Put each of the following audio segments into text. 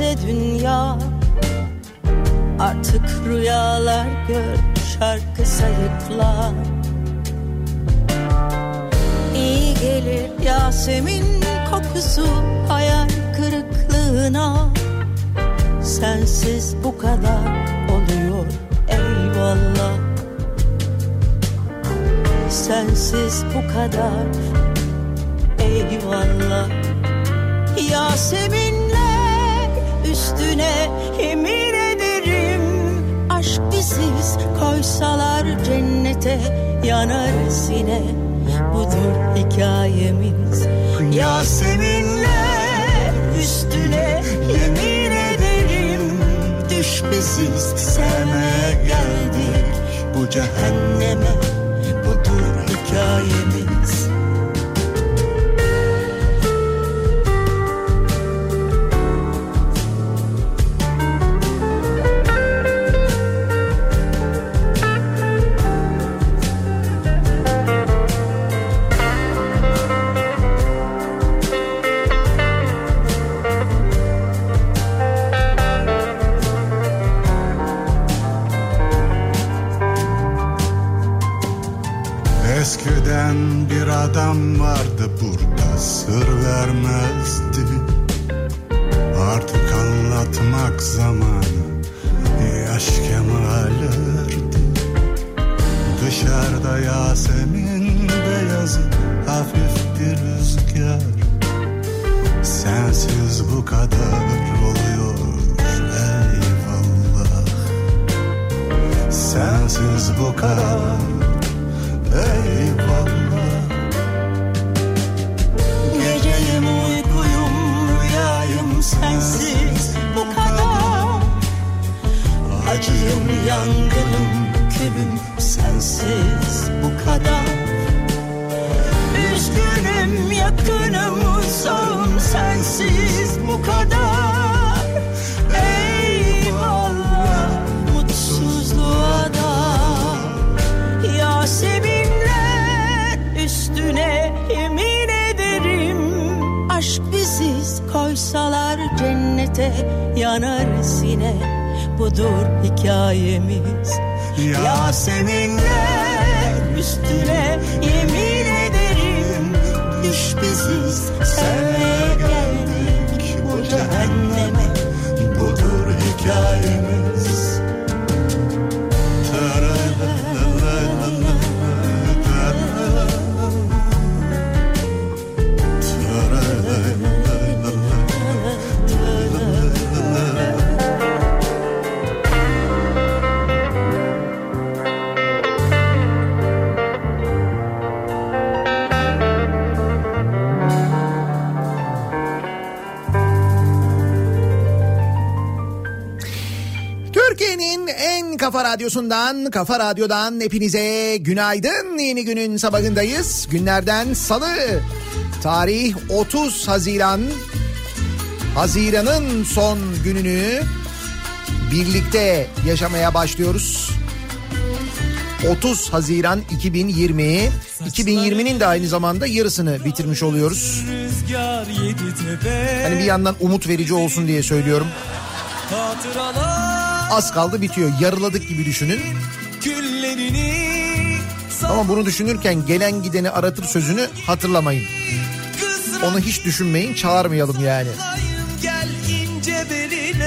üstümüze dünya. Artık rüyalar gör, şarkı sayıklar. İyi gelir Yasemin kokusu hayal kırıklığına. Sensiz bu kadar oluyor eyvallah. Sensiz bu kadar eyvallah Yaseminler üstüne yemin ederim. Aşk biziz koysalar cennete yanar sine. Budur hikayemiz. Yaseminler üstüne yemin ederim. Düş biziz sevmeye geldik. Bu cehenneme Budur hikayemiz hikayemiz Yaseminler üstüne yemin ederim Düş biziz. Sevmeye geldik bu cehenneme. Budur hikayemiz kafa radyosundan, kafa radyodan hepinize günaydın. Yeni günün sabahındayız. Günlerden salı. Tarih 30 Haziran. Haziran'ın son gününü birlikte yaşamaya başlıyoruz. 30 Haziran 2020. 2020'nin de aynı zamanda yarısını bitirmiş oluyoruz. Hani bir yandan umut verici olsun diye söylüyorum. Hatıralar Az kaldı bitiyor. Yarıladık gibi düşünün. küllerini Ama bunu düşünürken gelen gideni aratır sözünü hatırlamayın. Onu hiç düşünmeyin, çağırmayalım yani. Gel ince beline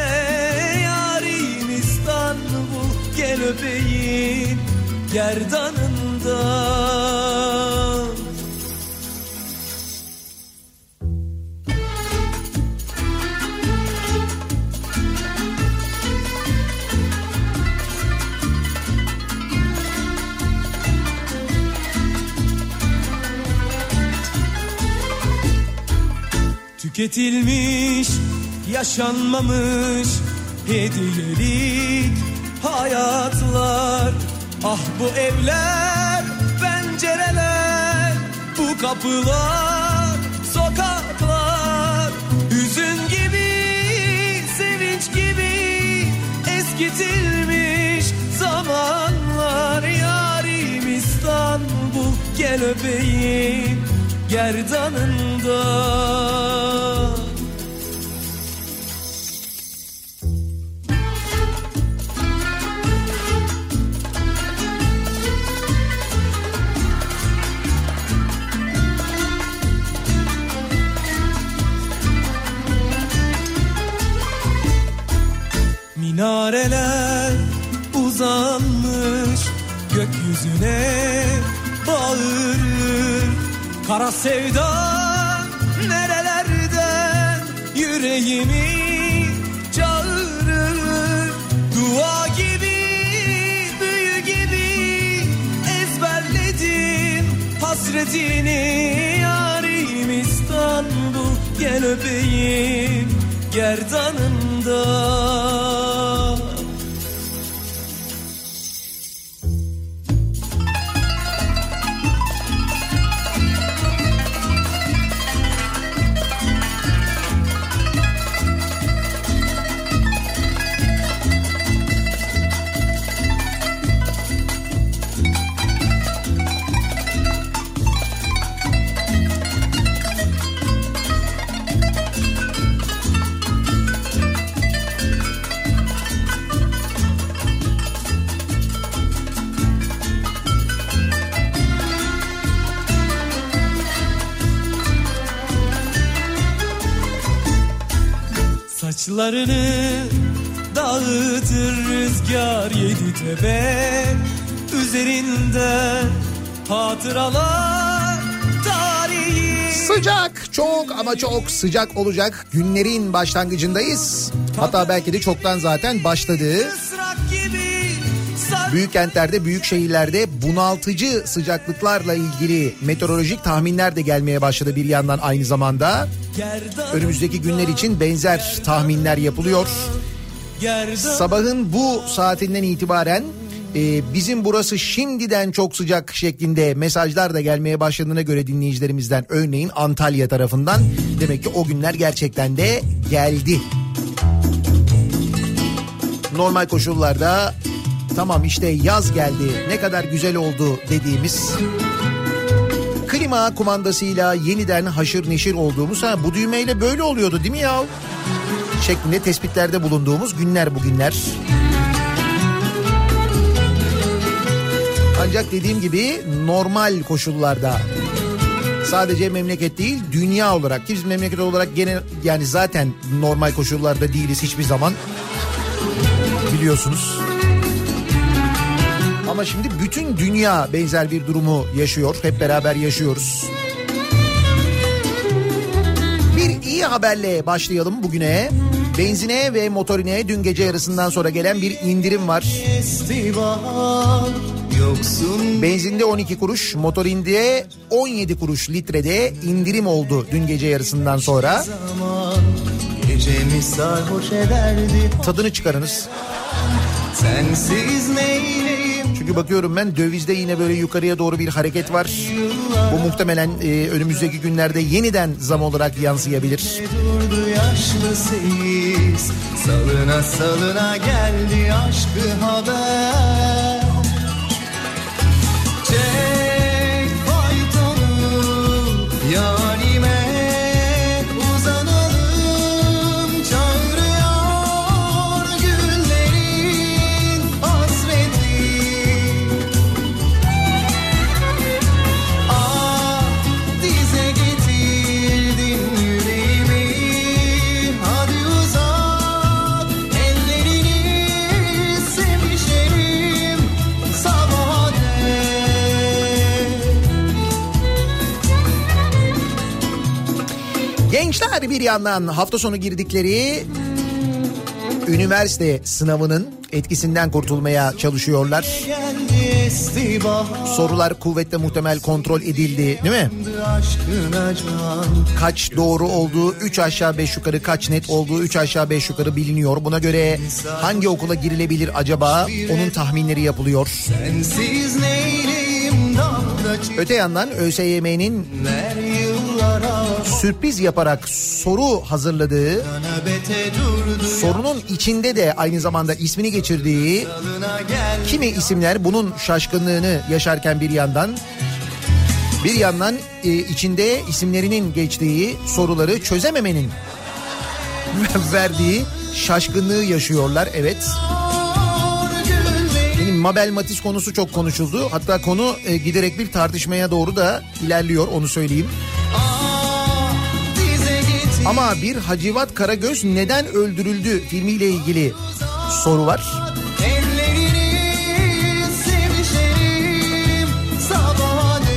Yarim İstanbul gel öpeyim Gerdanından Tüketilmiş, yaşanmamış hediyelik hayatlar. Ah bu evler, pencereler, bu kapılar, sokaklar. Hüzün gibi, sevinç gibi eskitilmiş zamanlar. Yarim İstanbul gel öpeyim gerdanından Minareler uzanmış gökyüzüne bağırır. Kara sevda nerelerden yüreğimi çağırır? Dua gibi büyü gibi ezberledim hasretini. Yarim İstanbul gel öpeyim gerdanında ama çok sıcak olacak günlerin başlangıcındayız. Hatta belki de çoktan zaten başladı. Büyük kentlerde, büyük şehirlerde bunaltıcı sıcaklıklarla ilgili meteorolojik tahminler de gelmeye başladı bir yandan aynı zamanda. Önümüzdeki günler için benzer tahminler yapılıyor. Sabahın bu saatinden itibaren e, bizim burası şimdiden çok sıcak şeklinde mesajlar da gelmeye başladığına göre dinleyicilerimizden örneğin Antalya tarafından demek ki o günler gerçekten de geldi. Normal koşullarda tamam işte yaz geldi ne kadar güzel oldu dediğimiz klima kumandasıyla yeniden haşır neşir olduğumuz ha bu düğmeyle böyle oluyordu değil mi ya? Şeklinde tespitlerde bulunduğumuz günler bugünler. Ancak dediğim gibi normal koşullarda sadece memleket değil dünya olarak ki biz memleket olarak gene yani zaten normal koşullarda değiliz hiçbir zaman biliyorsunuz. Ama şimdi bütün dünya benzer bir durumu yaşıyor. Hep beraber yaşıyoruz. Bir iyi haberle başlayalım bugüne. Benzine ve motorine dün gece yarısından sonra gelen bir indirim var. yoksun Benzinde 12 kuruş, motorinde 17 kuruş litrede indirim oldu dün gece yarısından sonra. Tadını çıkarınız. Sensiz neyleyim Çünkü bakıyorum ben dövizde yine böyle yukarıya doğru bir hareket var. Bu muhtemelen e, önümüzdeki günlerde yeniden zam olarak yansıyabilir. durdu yaşlı Salına salına geldi aşkı haber Çek faytonu yarime Gençler bir yandan hafta sonu girdikleri üniversite sınavının etkisinden kurtulmaya çalışıyorlar. Sorular kuvvetle muhtemel kontrol edildi değil mi? Kaç doğru olduğu 3 aşağı 5 yukarı kaç net olduğu 3 aşağı 5 yukarı biliniyor. Buna göre hangi okula girilebilir acaba onun tahminleri yapılıyor. Öte yandan ÖSYM'nin sürpriz yaparak soru hazırladığı sorunun içinde de aynı zamanda ismini geçirdiği kimi isimler bunun şaşkınlığını yaşarken bir yandan bir yandan e, içinde isimlerinin geçtiği soruları çözememenin verdiği şaşkınlığı yaşıyorlar evet. Benim Mabel Matiz konusu çok konuşuldu. Hatta konu e, giderek bir tartışmaya doğru da ilerliyor onu söyleyeyim. Ama bir Hacivat Karagöz neden öldürüldü filmiyle ilgili soru var.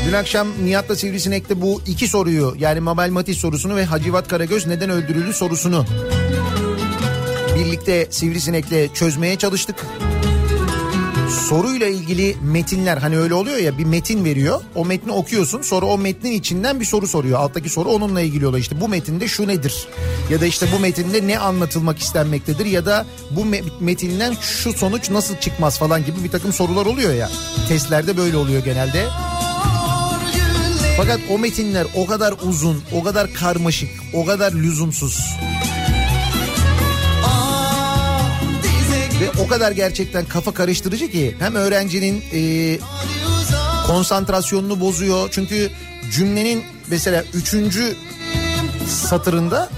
Dün akşam Nihat'la Sivrisinek'te bu iki soruyu yani Mabel Matiz sorusunu ve Hacivat Karagöz neden öldürüldü sorusunu birlikte Sivrisinek'le çözmeye çalıştık. Soruyla ilgili metinler hani öyle oluyor ya bir metin veriyor. O metni okuyorsun sonra o metnin içinden bir soru soruyor. Alttaki soru onunla ilgili oluyor. İşte bu metinde şu nedir? Ya da işte bu metinde ne anlatılmak istenmektedir? Ya da bu me- metinden şu sonuç nasıl çıkmaz falan gibi bir takım sorular oluyor ya. Testlerde böyle oluyor genelde. Fakat o metinler o kadar uzun, o kadar karmaşık, o kadar lüzumsuz ve o kadar gerçekten kafa karıştırıcı ki hem öğrencinin e, konsantrasyonunu bozuyor. Çünkü cümlenin mesela üçüncü satırında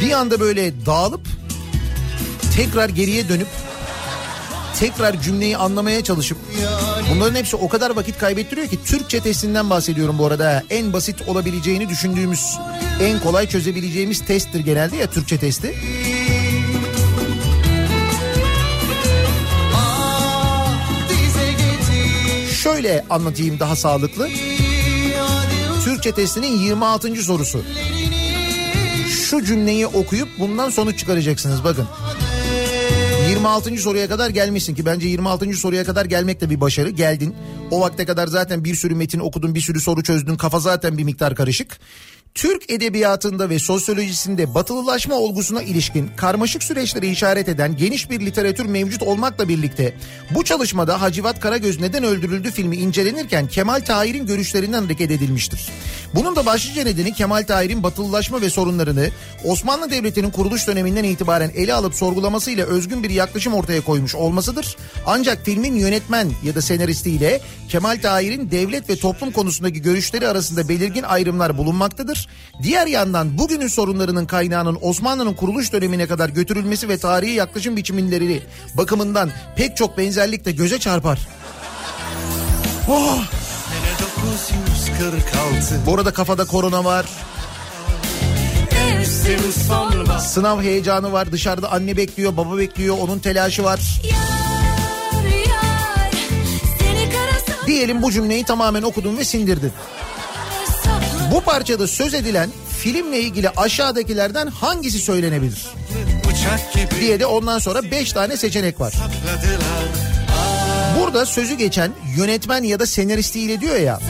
bir anda böyle dağılıp tekrar geriye dönüp tekrar cümleyi anlamaya çalışıp bunların hepsi o kadar vakit kaybettiriyor ki Türkçe testinden bahsediyorum bu arada. En basit olabileceğini düşündüğümüz en kolay çözebileceğimiz testtir genelde ya Türkçe testi. Şöyle anlatayım daha sağlıklı. Türkçe testinin 26. sorusu. Şu cümleyi okuyup bundan sonuç çıkaracaksınız bakın. 26. soruya kadar gelmişsin ki bence 26. soruya kadar gelmek de bir başarı. Geldin. O vakte kadar zaten bir sürü metin okudun, bir sürü soru çözdün. Kafa zaten bir miktar karışık. Türk edebiyatında ve sosyolojisinde batılılaşma olgusuna ilişkin karmaşık süreçleri işaret eden geniş bir literatür mevcut olmakla birlikte bu çalışmada Hacivat Karagöz neden öldürüldü filmi incelenirken Kemal Tahir'in görüşlerinden hareket edilmiştir. Bunun da başlıca nedeni Kemal Tahir'in batılılaşma ve sorunlarını Osmanlı Devleti'nin kuruluş döneminden itibaren ele alıp sorgulamasıyla özgün bir yaklaşım ortaya koymuş olmasıdır. Ancak filmin yönetmen ya da senaristiyle Kemal Tahir'in devlet ve toplum konusundaki görüşleri arasında belirgin ayrımlar bulunmaktadır. Diğer yandan bugünün sorunlarının kaynağının Osmanlı'nın kuruluş dönemine kadar götürülmesi ve tarihi yaklaşım biçimleri bakımından pek çok benzerlik de göze çarpar. Oh! 1946 Bu arada kafada korona var. Sınav heyecanı var. Dışarıda anne bekliyor, baba bekliyor. Onun telaşı var. Yar yar Diyelim bu cümleyi tamamen okudun ve sindirdin. Bu parçada söz edilen filmle ilgili aşağıdakilerden hangisi söylenebilir? Diye de ondan sonra 5 tane seçenek var. Burada sözü geçen yönetmen ya da senaristiyle diyor ya.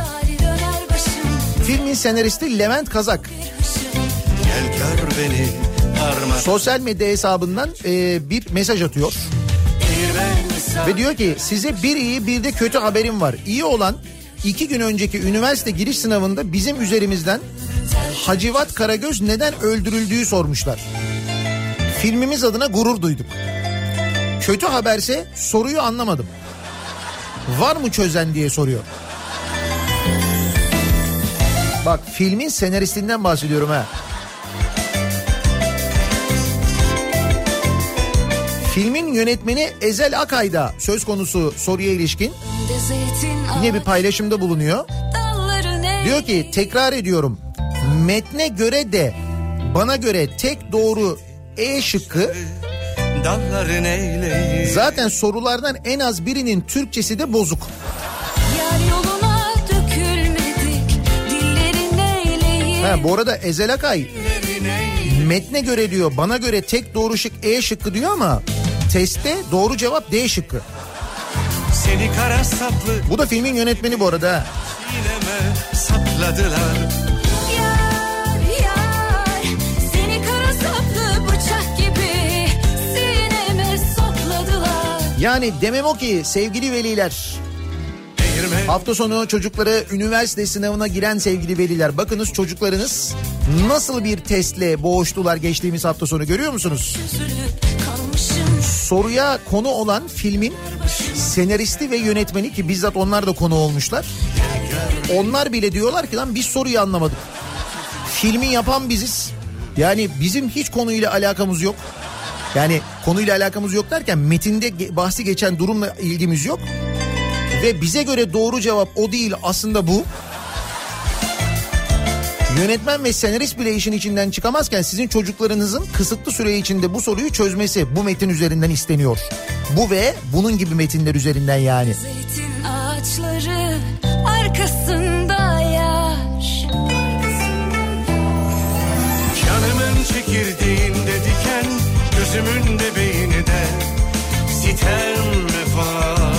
Filmin senaristi Levent Kazak. Beni Sosyal medya hesabından e, bir mesaj atıyor. Ve diyor ki size bir iyi bir de kötü haberim var. İyi olan iki gün önceki üniversite giriş sınavında bizim üzerimizden Hacivat Karagöz neden öldürüldüğü sormuşlar. Filmimiz adına gurur duyduk. Kötü haberse soruyu anlamadım. Var mı çözen diye soruyor. Bak filmin senaristinden bahsediyorum ha. Filmin yönetmeni Ezel Akay'da söz konusu soruya ilişkin yine bir paylaşımda bulunuyor. Diyor ki tekrar ediyorum. Metne göre de bana göre tek doğru E şıkkı zaten sorulardan en az birinin Türkçesi de bozuk. Ha, bu arada Ezel Akay metne göre diyor bana göre tek doğru şık E şıkkı diyor ama testte doğru cevap D şıkkı. Seni kara saplı Bu da filmin yönetmeni bu arada. ha. sineme sapladılar Yar yar seni kara saplı bıçak gibi sineme sapladılar Yani demem o ki sevgili veliler Hafta sonu çocukları üniversite sınavına giren sevgili veliler bakınız çocuklarınız nasıl bir testle boğuştular geçtiğimiz hafta sonu görüyor musunuz? üzülüp Soruya konu olan filmin senaristi ve yönetmeni ki bizzat onlar da konu olmuşlar. Onlar bile diyorlar ki lan biz soruyu anlamadık. Filmi yapan biziz. Yani bizim hiç konuyla alakamız yok. Yani konuyla alakamız yok derken metinde bahsi geçen durumla ilgimiz yok. Ve bize göre doğru cevap o değil aslında bu. Yönetmen ve senarist bile işin içinden çıkamazken sizin çocuklarınızın kısıtlı süre içinde bu soruyu çözmesi bu metin üzerinden isteniyor. Bu ve bunun gibi metinler üzerinden yani. Zeytin ağaçları arkasında yaş. Canımın çekirdeğinde diken Gözümün bebeğini de Sitem vefat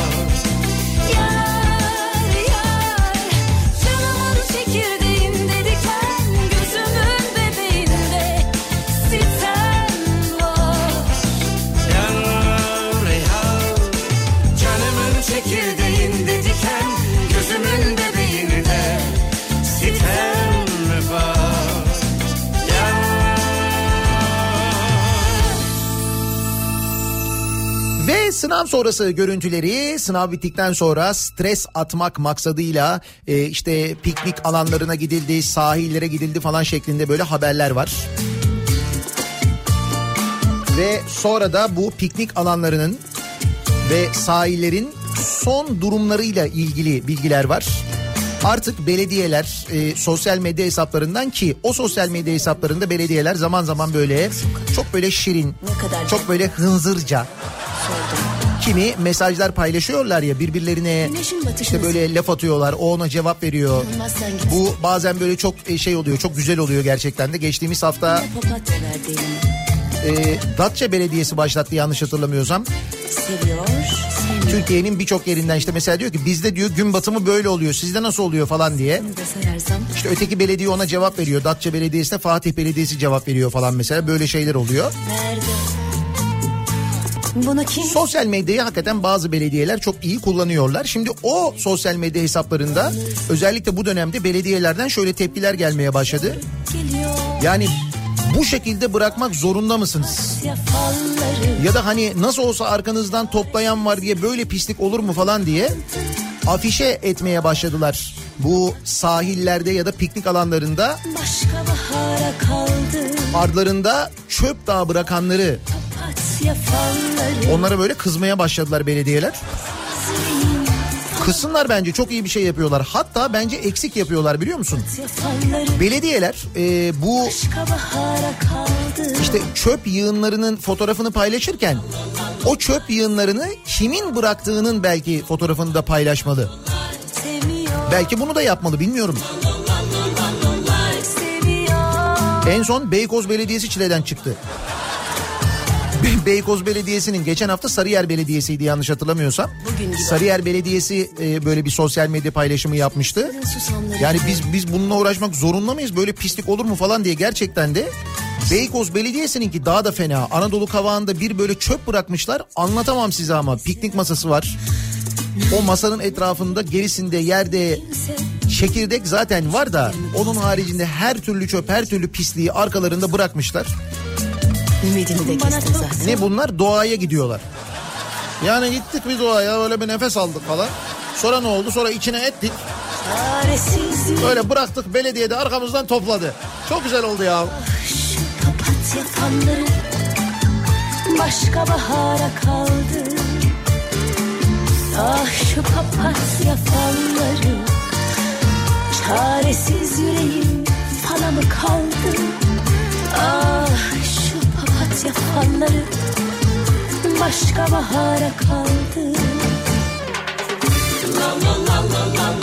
sınav sonrası görüntüleri sınav bittikten sonra stres atmak maksadıyla e, işte piknik alanlarına gidildi, sahillere gidildi falan şeklinde böyle haberler var. Ve sonra da bu piknik alanlarının ve sahillerin son durumlarıyla ilgili bilgiler var. Artık belediyeler e, sosyal medya hesaplarından ki o sosyal medya hesaplarında belediyeler zaman zaman böyle çok böyle şirin, çok böyle hınzırca kimi mesajlar paylaşıyorlar ya birbirlerine işte böyle laf atıyorlar o ona cevap veriyor. Bu bazen böyle çok e, şey oluyor çok güzel oluyor gerçekten de geçtiğimiz hafta e, Datça Belediyesi başlattı yanlış hatırlamıyorsam. Seviyor. Türkiye'nin birçok yerinden işte mesela diyor ki bizde diyor gün batımı böyle oluyor sizde nasıl oluyor falan diye. İşte öteki belediye ona cevap veriyor. Datça Belediyesi'ne Fatih Belediyesi cevap veriyor falan mesela böyle şeyler oluyor. nerede? Bunu kim? Sosyal medyayı hakikaten bazı belediyeler çok iyi kullanıyorlar. Şimdi o sosyal medya hesaplarında özellikle bu dönemde belediyelerden şöyle tepkiler gelmeye başladı. Yani bu şekilde bırakmak zorunda mısınız? ya da hani nasıl olsa arkanızdan toplayan var diye böyle pislik olur mu falan diye afişe etmeye başladılar. Bu sahillerde ya da piknik alanlarında ardlarında çöp dağı bırakanları. Onlara böyle kızmaya başladılar belediyeler. Kızsınlar bence çok iyi bir şey yapıyorlar. Hatta bence eksik yapıyorlar biliyor musun? Belediyeler e, bu işte çöp yığınlarının fotoğrafını paylaşırken o çöp yığınlarını kimin bıraktığının belki fotoğrafını da paylaşmalı. Belki bunu da yapmalı bilmiyorum. En son Beykoz Belediyesi çileden çıktı. Be- Beykoz Belediyesi'nin geçen hafta Sarıyer Belediyesi'ydi yanlış hatırlamıyorsam. Sarıyer Belediyesi e, böyle bir sosyal medya paylaşımı yapmıştı. Yani biz biz bununla uğraşmak zorunda mıyız? Böyle pislik olur mu falan diye gerçekten de Beykoz Belediyesi'ninki daha da fena. Anadolu Kavağı'nda bir böyle çöp bırakmışlar. Anlatamam size ama piknik masası var. O masanın etrafında gerisinde yerde çekirdek zaten var da onun haricinde her türlü çöp her türlü pisliği arkalarında bırakmışlar. Ümidini de kestim zaten. Ne bunlar doğaya gidiyorlar. Yani gittik bir doğaya öyle bir nefes aldık falan. Sonra ne oldu? Sonra içine ettik. Böyle bıraktık belediye de arkamızdan topladı. Çok güzel oldu ya. Şu papatya falları başka bahara kaldı. Ah şu papatya falları çaresiz yüreğim fala mı kaldı? Ah şu papatya falları başka bahara kaldı. Ah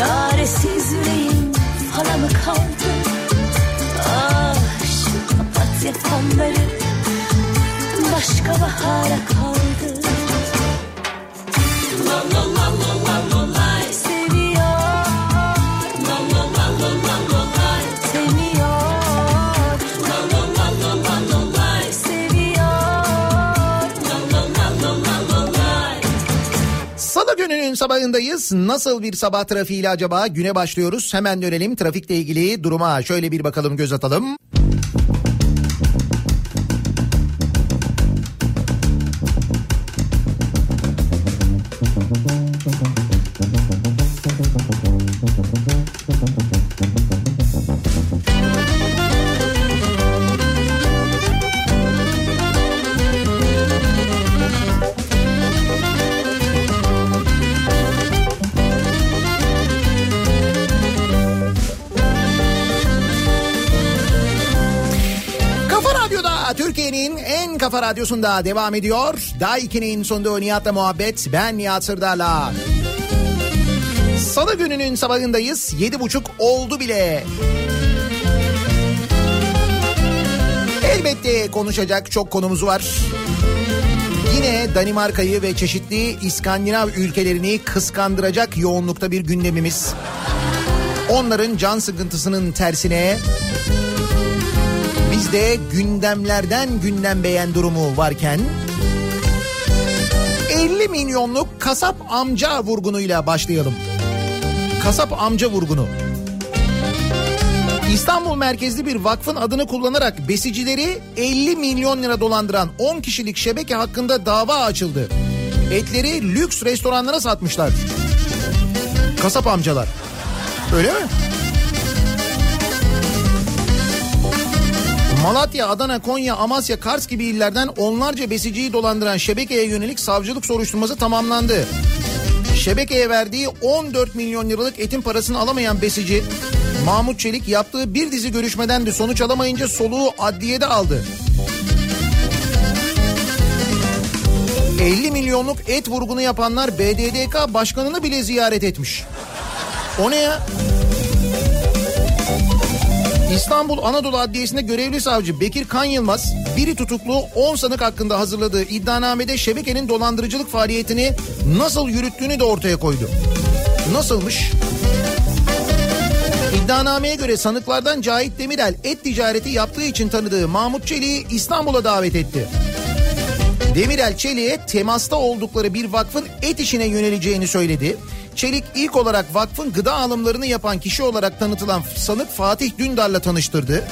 Çaresiz yüreğim fala mı kaldı? Ah şu papatya falları Başka bahara kaldı sabahındayız. Nasıl bir sabah trafiğiyle acaba güne başlıyoruz? Hemen dönelim trafikle ilgili duruma şöyle bir bakalım göz atalım. Radyosunda devam ediyor. Daiki'nin sonunda Nihat'la muhabbet. Ben Nihat Sırdar'la. Salı gününün sabahındayız. Yedi buçuk oldu bile. Elbette konuşacak çok konumuz var. Yine Danimarka'yı ve çeşitli İskandinav ülkelerini kıskandıracak yoğunlukta bir gündemimiz. Onların can sıkıntısının tersine bizde gündemlerden gündem beğen durumu varken 50 milyonluk kasap amca vurgunuyla başlayalım. Kasap amca vurgunu. İstanbul merkezli bir vakfın adını kullanarak besicileri 50 milyon lira dolandıran 10 kişilik şebeke hakkında dava açıldı. Etleri lüks restoranlara satmışlar. Kasap amcalar. Öyle mi? Malatya, Adana, Konya, Amasya, Kars gibi illerden onlarca besiciyi dolandıran şebekeye yönelik savcılık soruşturması tamamlandı. Şebekeye verdiği 14 milyon liralık etin parasını alamayan besici Mahmut Çelik yaptığı bir dizi görüşmeden de sonuç alamayınca soluğu adliyede aldı. 50 milyonluk et vurgunu yapanlar BDDK başkanını bile ziyaret etmiş. O ne ya? İstanbul Anadolu Adliyesi'nde görevli savcı Bekir Kan Yılmaz, biri tutuklu 10 sanık hakkında hazırladığı iddianamede şebekenin dolandırıcılık faaliyetini nasıl yürüttüğünü de ortaya koydu. Nasılmış? İddianameye göre sanıklardan Cahit Demirel et ticareti yaptığı için tanıdığı Mahmut Çelik'i İstanbul'a davet etti. Demirel Çelik'e temasta oldukları bir vakfın et işine yöneleceğini söyledi. Çelik ilk olarak vakfın gıda alımlarını yapan kişi olarak tanıtılan sanık Fatih Dündar'la tanıştırdı.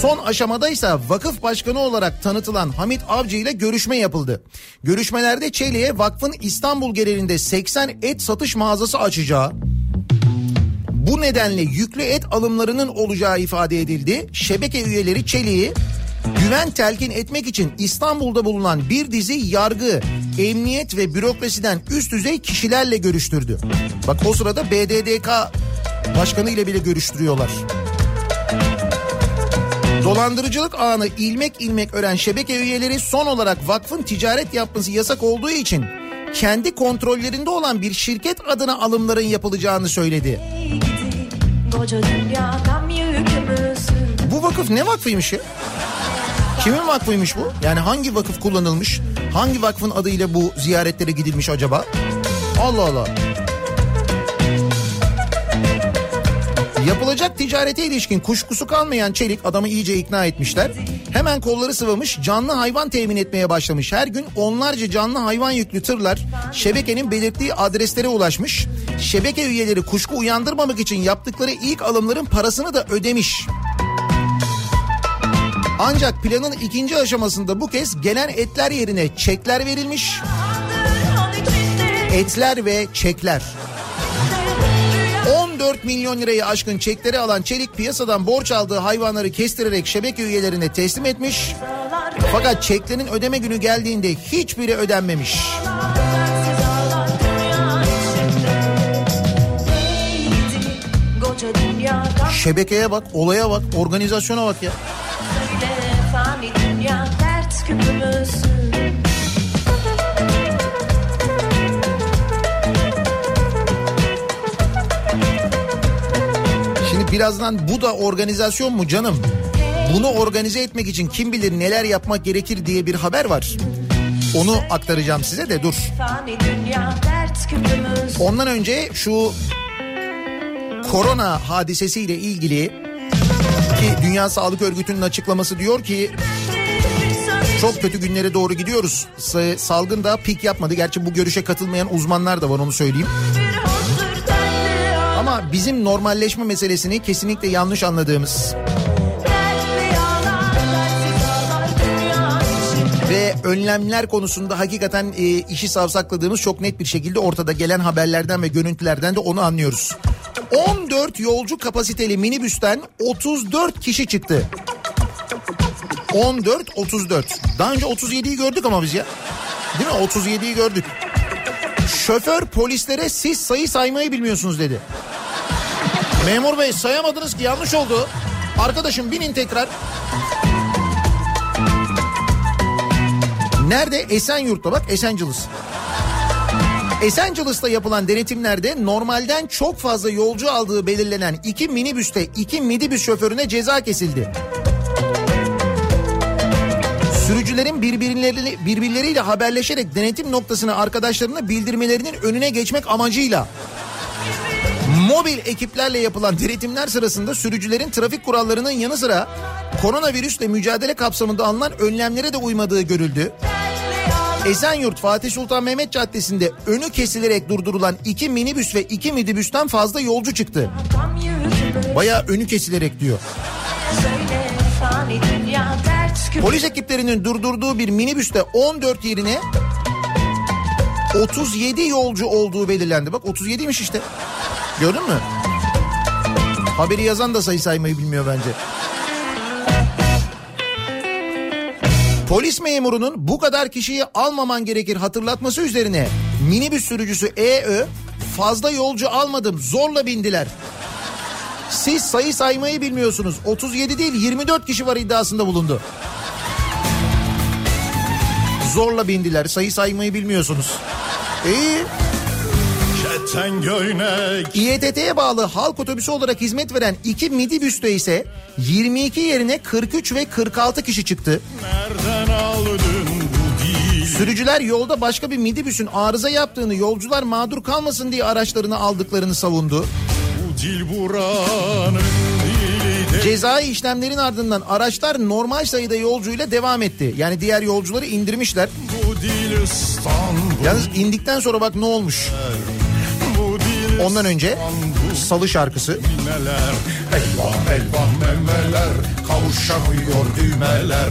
Son aşamada ise vakıf başkanı olarak tanıtılan Hamit Avcı ile görüşme yapıldı. Görüşmelerde Çelik'e vakfın İstanbul genelinde 80 et satış mağazası açacağı, bu nedenle yüklü et alımlarının olacağı ifade edildi. Şebeke üyeleri Çelik'i güven telkin etmek için İstanbul'da bulunan bir dizi yargı, emniyet ve bürokrasiden üst düzey kişilerle görüştürdü. Bak o sırada BDDK başkanı ile bile görüştürüyorlar. Dolandırıcılık ağını ilmek ilmek ören şebeke üyeleri son olarak vakfın ticaret yapması yasak olduğu için kendi kontrollerinde olan bir şirket adına alımların yapılacağını söyledi. Bu vakıf ne vakfıymış ya? Kimin vakfıymış bu? Yani hangi vakıf kullanılmış? Hangi vakfın adıyla bu ziyaretlere gidilmiş acaba? Allah Allah. Yapılacak ticarete ilişkin kuşkusu kalmayan Çelik adamı iyice ikna etmişler. Hemen kolları sıvamış canlı hayvan temin etmeye başlamış. Her gün onlarca canlı hayvan yüklü tırlar şebekenin belirttiği adreslere ulaşmış. Şebeke üyeleri kuşku uyandırmamak için yaptıkları ilk alımların parasını da ödemiş. Ancak planın ikinci aşamasında bu kez gelen etler yerine çekler verilmiş. Etler ve çekler. 14 milyon lirayı aşkın çekleri alan Çelik piyasadan borç aldığı hayvanları kestirerek şebeke üyelerine teslim etmiş. Fakat çeklerin ödeme günü geldiğinde hiçbiri ödenmemiş. Şebekeye bak, olaya bak, organizasyona bak ya. Dünya dert Şimdi birazdan bu da organizasyon mu canım? Bunu organize etmek için kim bilir neler yapmak gerekir diye bir haber var. Onu aktaracağım size de dur. Ondan önce şu korona hadisesiyle ilgili ki Dünya Sağlık Örgütü'nün açıklaması diyor ki Çok kötü günlere doğru gidiyoruz. Sa- Salgın da pik yapmadı. Gerçi bu görüşe katılmayan uzmanlar da var onu söyleyeyim. Ama bizim normalleşme meselesini kesinlikle yanlış anladığımız ve önlemler konusunda hakikaten e, işi savsakladığımız çok net bir şekilde ortada gelen haberlerden ve görüntülerden de onu anlıyoruz. 14 yolcu kapasiteli minibüsten 34 kişi çıktı. 14 34. Daha önce 37'yi gördük ama biz ya. Değil mi? 37'yi gördük. Şoför polislere siz sayı saymayı bilmiyorsunuz dedi. Memur bey sayamadınız ki yanlış oldu. Arkadaşım binin tekrar. Nerede? Esenyurt'ta bak Esenciles. Esenciles'ta yapılan denetimlerde normalden çok fazla yolcu aldığı belirlenen iki minibüste iki minibüs şoförüne ceza kesildi. Sürücülerin birbirleriyle, birbirleriyle haberleşerek denetim noktasına arkadaşlarına bildirmelerinin önüne geçmek amacıyla mobil ekiplerle yapılan denetimler sırasında sürücülerin trafik kurallarının yanı sıra koronavirüsle mücadele kapsamında alınan önlemlere de uymadığı görüldü. Esenyurt Fatih Sultan Mehmet Caddesi'nde önü kesilerek durdurulan iki minibüs ve iki minibüsten fazla yolcu çıktı. Baya önü kesilerek diyor. Polis ekiplerinin durdurduğu bir minibüste 14 yerine 37 yolcu olduğu belirlendi. Bak 37'ymiş işte. Gördün mü? Haberi yazan da sayı saymayı bilmiyor bence. Polis memurunun bu kadar kişiyi almaman gerekir hatırlatması üzerine minibüs sürücüsü EÖ fazla yolcu almadım zorla bindiler. Siz sayı saymayı bilmiyorsunuz. 37 değil 24 kişi var iddiasında bulundu. Zorla bindiler. Sayı saymayı bilmiyorsunuz. İyi. İETT'ye bağlı halk otobüsü olarak hizmet veren iki midibüste ise 22 yerine 43 ve 46 kişi çıktı. Sürücüler yolda başka bir midibüsün arıza yaptığını, yolcular mağdur kalmasın diye araçlarını aldıklarını savundu. Bu dil buranın Cezai işlemlerin ardından araçlar normal sayıda yolcuyla devam etti. Yani diğer yolcuları indirmişler. Yalnız indikten sonra bak ne olmuş. Ondan önce Salı şarkısı. Elvan elvan memeler Kavuşamıyor düğmeler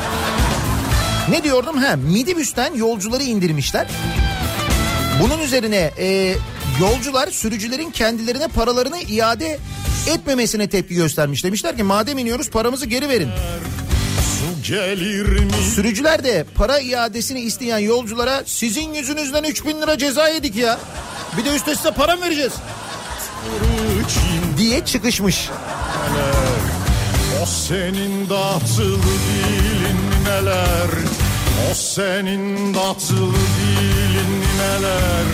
Ne diyordum? Ha, midibüsten yolcuları indirmişler. Bunun üzerine e, yolcular sürücülerin kendilerine paralarını iade etmemesine tepki göstermiş. Demişler ki madem iniyoruz paramızı geri verin. Sürücüler de para iadesini isteyen yolculara sizin yüzünüzden 3000 lira ceza yedik ya. Bir de üstüne size para mı vereceğiz? Diye çıkışmış. O senin tatlı dilin neler O senin tatlı dilin neler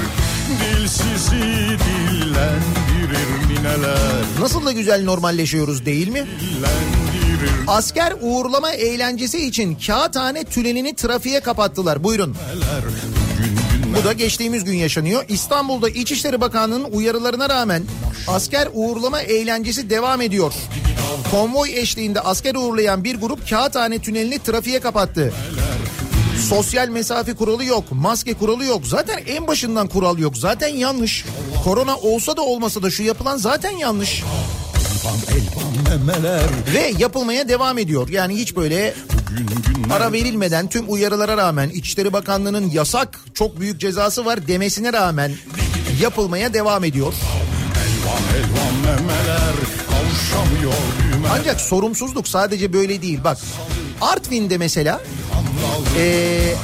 Dilsizi dillendirir neler Nasıl da güzel normalleşiyoruz değil mi? Asker uğurlama eğlencesi için kağıthane tünelini trafiğe kapattılar. Buyurun. neler Bu da geçtiğimiz gün yaşanıyor. İstanbul'da İçişleri Bakanlığı'nın uyarılarına rağmen asker uğurlama eğlencesi devam ediyor. Konvoy eşliğinde asker uğurlayan bir grup Kağıthane tünelini trafiğe kapattı. Sosyal mesafe kuralı yok, maske kuralı yok. Zaten en başından kural yok. Zaten yanlış. Korona olsa da olmasa da şu yapılan zaten yanlış. Elvan memeler Ve yapılmaya devam ediyor. Yani hiç böyle ara verilmeden tüm uyarılara rağmen İçişleri Bakanlığı'nın yasak çok büyük cezası var demesine rağmen yapılmaya devam ediyor. Ancak sorumsuzluk sadece böyle değil. Bak Artvin'de mesela eee,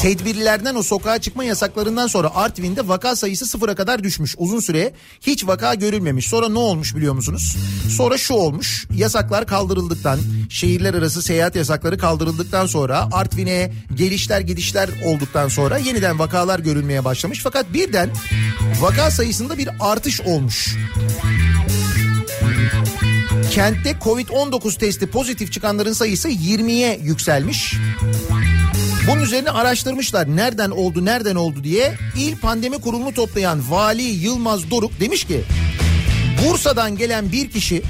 Tedbirlerden o sokağa çıkma yasaklarından sonra Artvin'de vaka sayısı sıfıra kadar düşmüş. Uzun süre hiç vaka görülmemiş. Sonra ne olmuş biliyor musunuz? Sonra şu olmuş. Yasaklar kaldırıldıktan, şehirler arası seyahat yasakları kaldırıldıktan sonra Artvin'e gelişler gidişler olduktan sonra yeniden vakalar görülmeye başlamış. Fakat birden vaka sayısında bir artış olmuş. Kentte Covid-19 testi pozitif çıkanların sayısı 20'ye yükselmiş. Bunun üzerine araştırmışlar nereden oldu nereden oldu diye. İl Pandemi Kurulu'nu toplayan Vali Yılmaz Doruk demiş ki Bursa'dan gelen bir kişi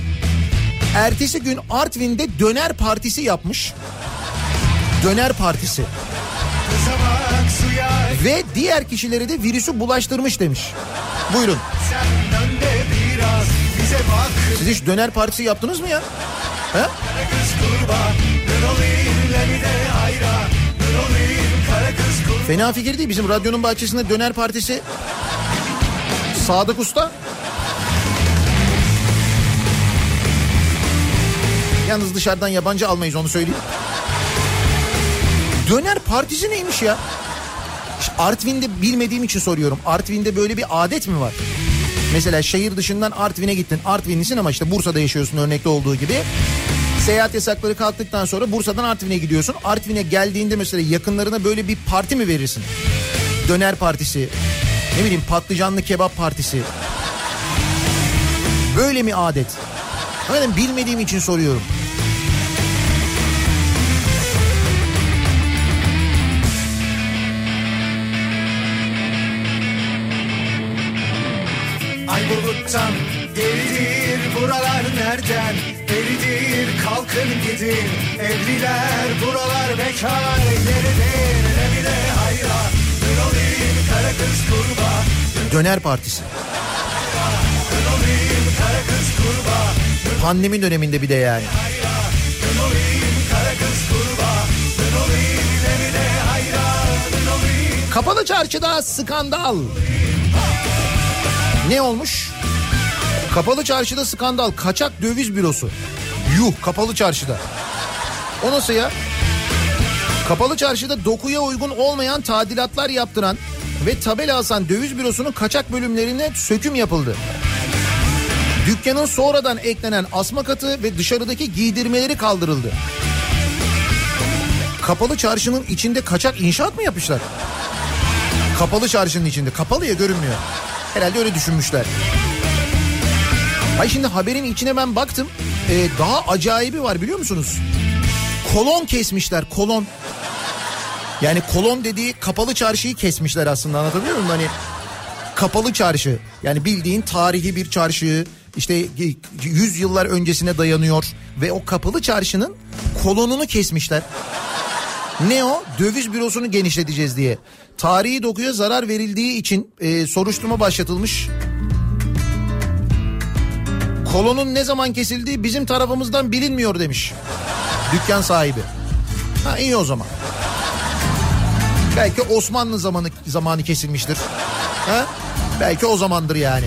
ertesi gün Artvin'de döner partisi yapmış. Döner partisi. Ve diğer kişilere de virüsü bulaştırmış demiş. Buyurun. Siz hiç döner partisi yaptınız mı ya? He? Fena fikir değil. Bizim radyonun bahçesinde döner partisi. Sadık Usta. Yalnız dışarıdan yabancı almayız onu söyleyeyim. Döner partisi neymiş ya? İşte Artvin'de bilmediğim için soruyorum. Artvin'de böyle bir adet mi var? Mesela şehir dışından Artvin'e gittin. Artvinlisin ama işte Bursa'da yaşıyorsun örnekte olduğu gibi. Seyahat yasakları kalktıktan sonra Bursa'dan Artvin'e gidiyorsun. Artvin'e geldiğinde mesela yakınlarına böyle bir parti mi verirsin? Döner partisi, ne bileyim patlıcanlı kebap partisi. Böyle mi adet? Efendim bilmediğim için soruyorum. Ay buluttan geridir buralar nereden Eridir kalkın gidin Evliler buralar bekar Yeridir evine hayra Dön olayım kara kız kurba Döner partisi. Dön olayım kara kız kurba Pandemi döneminde bir de yani. Kapalı çarşıda skandal. Ne olmuş? Kapalı çarşıda skandal. Kaçak döviz bürosu. Yuh kapalı çarşıda. O nasıl ya? Kapalı çarşıda dokuya uygun olmayan tadilatlar yaptıran ve tabela asan döviz bürosunun kaçak bölümlerine söküm yapıldı. Dükkanın sonradan eklenen asma katı ve dışarıdaki giydirmeleri kaldırıldı. Kapalı çarşının içinde kaçak inşaat mı yapmışlar? Kapalı çarşının içinde. Kapalı ya görünmüyor. Herhalde öyle düşünmüşler. Ay şimdi haberin içine ben baktım. Ee, daha acayibi var biliyor musunuz? Kolon kesmişler kolon. Yani kolon dediği kapalı çarşıyı kesmişler aslında anlatabiliyor muyum? Hani kapalı çarşı yani bildiğin tarihi bir çarşı işte 100 yıllar öncesine dayanıyor ve o kapalı çarşının kolonunu kesmişler. Ne o? Döviz bürosunu genişleteceğiz diye. Tarihi dokuya zarar verildiği için e, soruşturma başlatılmış. Kolonun ne zaman kesildiği bizim tarafımızdan bilinmiyor demiş. Dükkan sahibi. Ha iyi o zaman. Belki Osmanlı zamanı zamanı kesilmiştir. Ha? Belki o zamandır yani.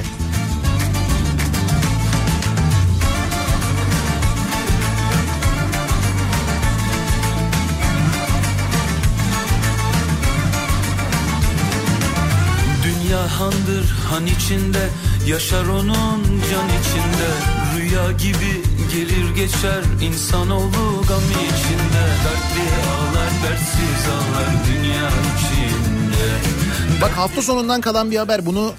Dünya handır han içinde Yaşar onun can içinde. Rüya gibi gelir geçer insanoğlu gam içinde. Dertli ağlar dertsiz ağlar dünya içinde. Bak hafta sonundan kalan bir haber bunu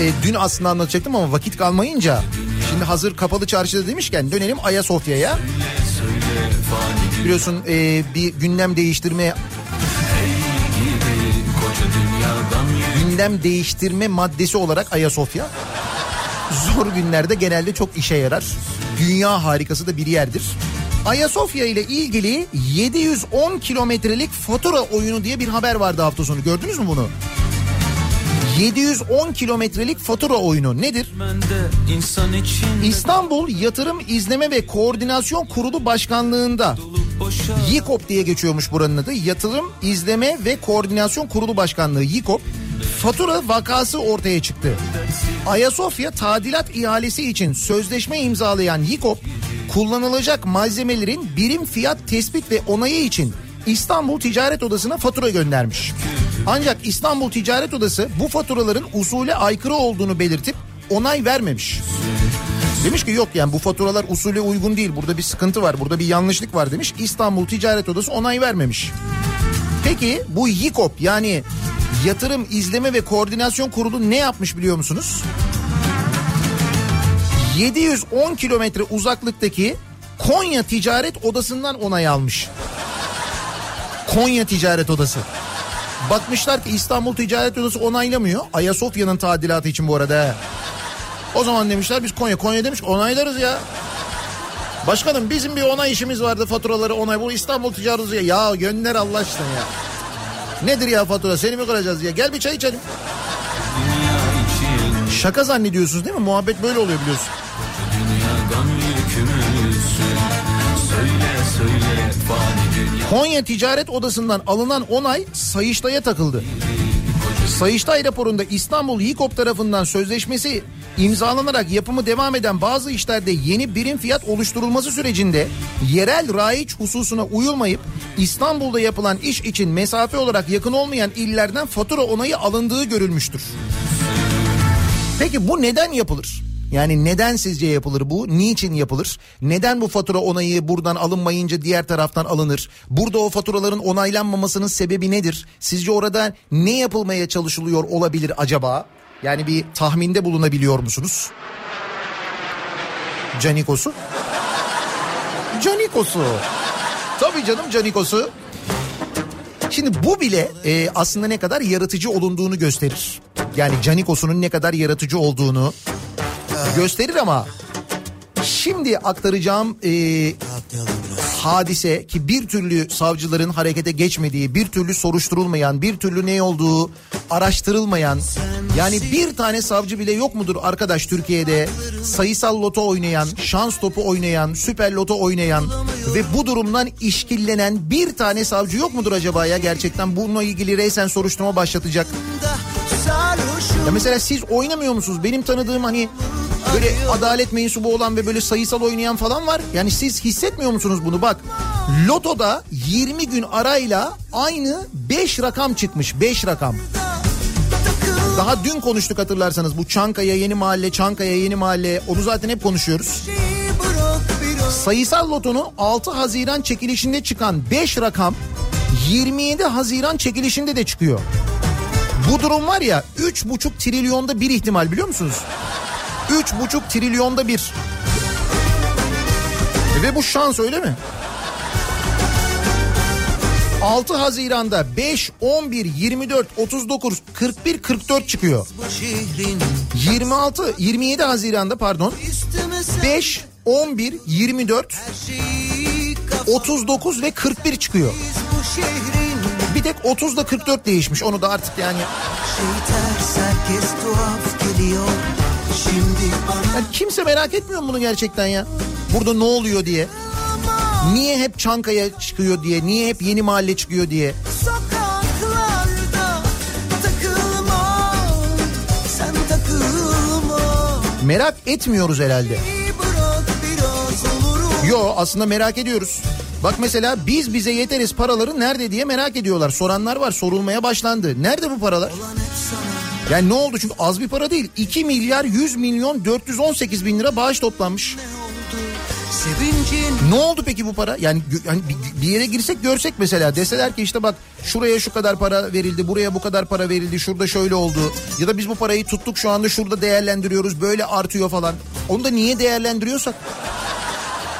e, dün aslında anlatacaktım ama vakit kalmayınca şimdi hazır kapalı çarşıda demişken dönelim Ayasofya'ya. Biliyorsun e, bir gündem değiştirme gündem değiştirme maddesi olarak Ayasofya. Zor günlerde genelde çok işe yarar. Dünya harikası da bir yerdir. Ayasofya ile ilgili 710 kilometrelik fatura oyunu diye bir haber vardı hafta sonu. Gördünüz mü bunu? 710 kilometrelik fatura oyunu nedir? İstanbul Yatırım İzleme ve Koordinasyon Kurulu Başkanlığında YİKOP diye geçiyormuş buranın adı. Yatırım İzleme ve Koordinasyon Kurulu Başkanlığı YİKOP fatura vakası ortaya çıktı. Ayasofya tadilat ihalesi için sözleşme imzalayan YİKOP kullanılacak malzemelerin birim fiyat tespit ve onayı için İstanbul Ticaret Odası'na fatura göndermiş. Ancak İstanbul Ticaret Odası bu faturaların usule aykırı olduğunu belirtip onay vermemiş. Demiş ki yok yani bu faturalar usule uygun değil. Burada bir sıkıntı var. Burada bir yanlışlık var demiş. İstanbul Ticaret Odası onay vermemiş. Peki bu YİKOP yani Yatırım İzleme ve Koordinasyon Kurulu ne yapmış biliyor musunuz? 710 kilometre uzaklıktaki Konya Ticaret Odası'ndan onay almış. Konya Ticaret Odası. Bakmışlar ki İstanbul Ticaret Odası onaylamıyor. Ayasofya'nın tadilatı için bu arada. O zaman demişler biz Konya. Konya demiş onaylarız ya. Başkanım bizim bir onay işimiz vardı faturaları onay. Bu İstanbul Ticaret Odası ya. Ya gönder Allah aşkına ya. Nedir ya fatura seni mi kıracağız ya? Gel bir çay içelim. Şaka zannediyorsunuz değil mi? Muhabbet böyle oluyor biliyorsun. Konya Ticaret Odası'ndan alınan onay Sayıştay'a takıldı. Sayıştay raporunda İstanbul YİKOP tarafından sözleşmesi imzalanarak yapımı devam eden bazı işlerde yeni birim fiyat oluşturulması sürecinde yerel raiç hususuna uyulmayıp İstanbul'da yapılan iş için mesafe olarak yakın olmayan illerden fatura onayı alındığı görülmüştür. Peki bu neden yapılır? Yani neden sizce yapılır bu? Niçin yapılır? Neden bu fatura onayı buradan alınmayınca diğer taraftan alınır? Burada o faturaların onaylanmamasının sebebi nedir? Sizce orada ne yapılmaya çalışılıyor olabilir acaba? Yani bir tahminde bulunabiliyor musunuz? Canikos'u? Canikos'u. Tabii canım Canikos'u. Şimdi bu bile e, aslında ne kadar yaratıcı olunduğunu gösterir. Yani Canikos'unun ne kadar yaratıcı olduğunu gösterir ama şimdi aktaracağım e, hadise ki bir türlü savcıların harekete geçmediği, bir türlü soruşturulmayan, bir türlü ne olduğu araştırılmayan yani bir tane savcı bile yok mudur arkadaş Türkiye'de sayısal loto oynayan, şans topu oynayan, süper loto oynayan ve bu durumdan işkillenen bir tane savcı yok mudur acaba ya gerçekten bununla ilgili reysen soruşturma başlatacak. Ya mesela siz oynamıyor musunuz? Benim tanıdığım hani böyle adalet mensubu olan ve böyle sayısal oynayan falan var. Yani siz hissetmiyor musunuz bunu? Bak lotoda 20 gün arayla aynı 5 rakam çıkmış. 5 rakam. Daha dün konuştuk hatırlarsanız bu Çankaya Yeni Mahalle, Çankaya Yeni Mahalle onu zaten hep konuşuyoruz. Sayısal lotonun 6 Haziran çekilişinde çıkan 5 rakam 27 Haziran çekilişinde de çıkıyor. Bu durum var ya 3,5 trilyonda bir ihtimal biliyor musunuz? 3,5 trilyonda bir. Ve bu şans öyle mi? 6 Haziran'da 5, 11, 24, 39, 41, 44 çıkıyor. 26, 27 Haziran'da pardon 5, 11, 24, 39 ve 41 çıkıyor. Bir tek 30 da 44 değişmiş. Onu da artık yani herkes tuhaf geliyor. Şimdi Yani kimse merak etmiyor mu bunu gerçekten ya? Burada ne oluyor diye. Niye hep Çankaya çıkıyor diye, niye hep yeni mahalle çıkıyor diye. takılma. Takılma. Merak etmiyoruz herhalde. Yo aslında merak ediyoruz. Bak mesela biz bize yeteriz paraları nerede diye merak ediyorlar. Soranlar var sorulmaya başlandı. Nerede bu paralar? Yani ne oldu çünkü az bir para değil. 2 milyar 100 milyon 418 bin lira bağış toplanmış. Sevincin Ne oldu peki bu para? Yani bir- bir yere girsek görsek mesela deseler ki işte bak şuraya şu kadar para verildi, buraya bu kadar para verildi, şurada şöyle oldu. Ya da biz bu parayı tuttuk şu anda şurada değerlendiriyoruz, böyle artıyor falan. Onu da niye değerlendiriyorsak?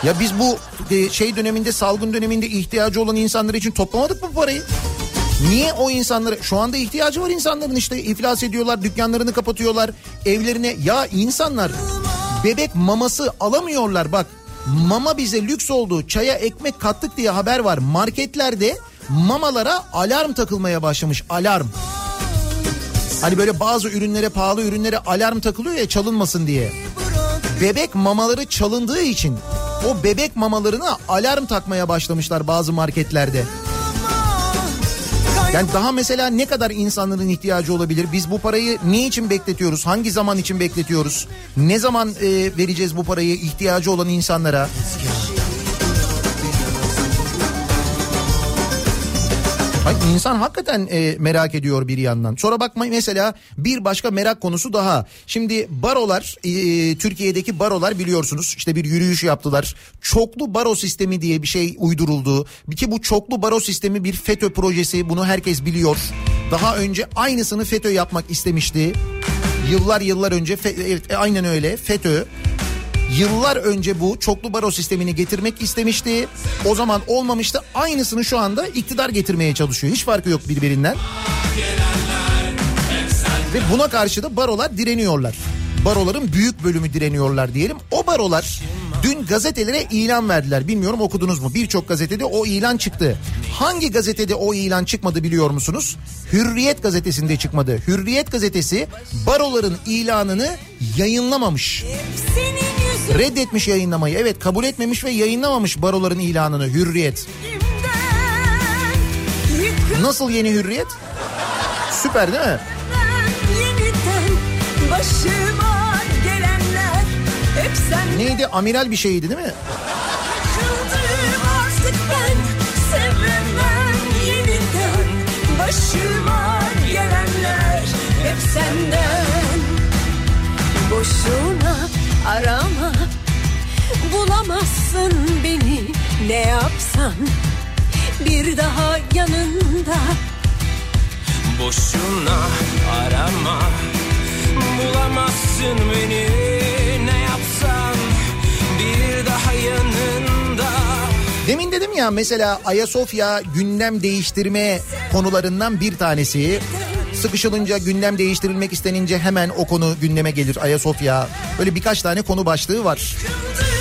Ya biz bu e, şey döneminde, salgın döneminde ihtiyacı olan insanlar için toplamadık mı bu parayı? Niye o insanlara şu anda ihtiyacı var insanların işte iflas ediyorlar, dükkanlarını kapatıyorlar, evlerine ya insanlar bebek maması alamıyorlar bak. Mama bize lüks oldu. Çaya ekmek kattık diye haber var. Marketlerde mamalara alarm takılmaya başlamış. Alarm. Hani böyle bazı ürünlere pahalı ürünlere alarm takılıyor ya çalınmasın diye. Bebek mamaları çalındığı için o bebek mamalarına alarm takmaya başlamışlar bazı marketlerde. Yani daha mesela ne kadar insanların ihtiyacı olabilir? Biz bu parayı ne için bekletiyoruz? Hangi zaman için bekletiyoruz? Ne zaman e, vereceğiz bu parayı ihtiyacı olan insanlara? İnsan hakikaten e, merak ediyor bir yandan. Sonra bakma mesela bir başka merak konusu daha. Şimdi barolar e, Türkiye'deki barolar biliyorsunuz işte bir yürüyüş yaptılar. Çoklu baro sistemi diye bir şey uyduruldu. Ki bu çoklu baro sistemi bir FETÖ projesi bunu herkes biliyor. Daha önce aynısını FETÖ yapmak istemişti. Yıllar yıllar önce evet, e, aynen öyle FETÖ Yıllar önce bu çoklu baro sistemini getirmek istemişti. O zaman olmamıştı. Aynısını şu anda iktidar getirmeye çalışıyor. Hiç farkı yok birbirinden. Ve buna karşı da barolar direniyorlar. Baroların büyük bölümü direniyorlar diyelim. O barolar dün gazetelere ilan verdiler. Bilmiyorum okudunuz mu? Birçok gazetede o ilan çıktı. Hangi gazetede o ilan çıkmadı biliyor musunuz? Hürriyet gazetesinde çıkmadı. Hürriyet gazetesi baroların ilanını yayınlamamış. Reddetmiş yayınlamayı. Evet kabul etmemiş ve yayınlamamış baroların ilanını Hürriyet. Nasıl yeni Hürriyet? Süper değil mi? Neydi amiral bir şeydi değil mi? Senden Boşuna arama Bulamazsın beni. Ne yapsan? Bir daha yanında. Boşuna arama. Bulamazsın beni. Ne yapsan? Bir daha yanında. Demin dedim ya mesela Ayasofya gündem değiştirme konularından bir tanesi. Sıkışılınca gündem değiştirilmek istenince hemen o konu gündeme gelir. Ayasofya. Böyle birkaç tane konu başlığı var. Yıkıldım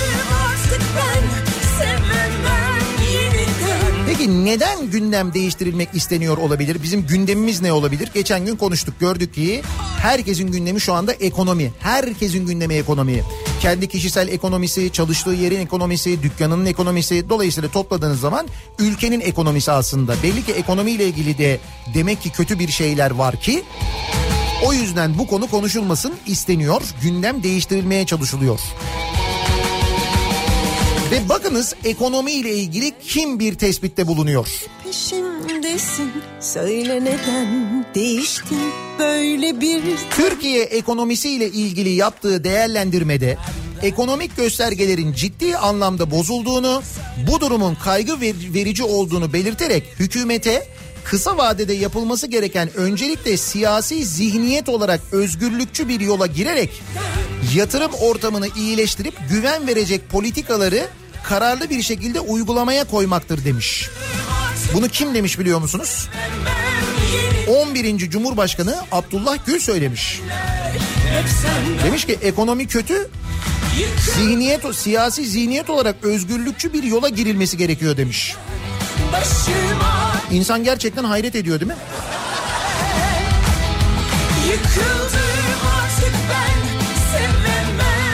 Peki neden gündem değiştirilmek isteniyor olabilir? Bizim gündemimiz ne olabilir? Geçen gün konuştuk gördük ki herkesin gündemi şu anda ekonomi. Herkesin gündemi ekonomi. Kendi kişisel ekonomisi, çalıştığı yerin ekonomisi, dükkanının ekonomisi dolayısıyla topladığınız zaman ülkenin ekonomisi aslında. Belli ki ekonomiyle ilgili de demek ki kötü bir şeyler var ki o yüzden bu konu konuşulmasın isteniyor. Gündem değiştirilmeye çalışılıyor. Ve bakınız ekonomiyle ilgili kim bir tespitte bulunuyor? peşimdesin Söyle neden değiştin böyle bir Türkiye ekonomisiyle ilgili yaptığı değerlendirmede ekonomik göstergelerin ciddi anlamda bozulduğunu, bu durumun kaygı ver- verici olduğunu belirterek hükümete kısa vadede yapılması gereken öncelikle siyasi zihniyet olarak özgürlükçü bir yola girerek yatırım ortamını iyileştirip güven verecek politikaları kararlı bir şekilde uygulamaya koymaktır demiş. Bunu kim demiş biliyor musunuz? 11. Cumhurbaşkanı Abdullah Gül söylemiş. Demiş ki ekonomi kötü. Zihniyet, siyasi zihniyet olarak özgürlükçü bir yola girilmesi gerekiyor demiş. İnsan gerçekten hayret ediyor değil mi?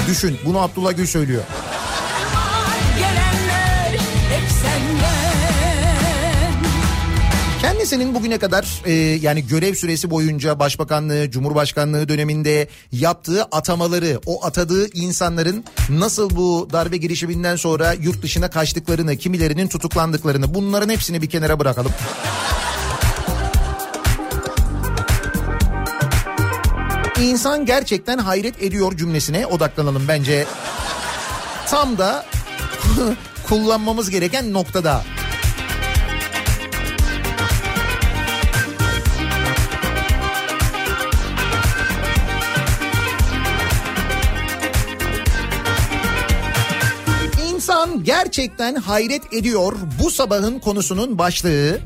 Düşün bunu Abdullah Gül söylüyor. Kendisinin bugüne kadar e, yani görev süresi boyunca başbakanlığı, cumhurbaşkanlığı döneminde yaptığı atamaları, o atadığı insanların nasıl bu darbe girişiminden sonra yurt dışına kaçtıklarını, kimilerinin tutuklandıklarını bunların hepsini bir kenara bırakalım. İnsan gerçekten hayret ediyor cümlesine odaklanalım bence. Tam da kullanmamız gereken noktada. İnsan gerçekten hayret ediyor bu sabahın konusunun başlığı.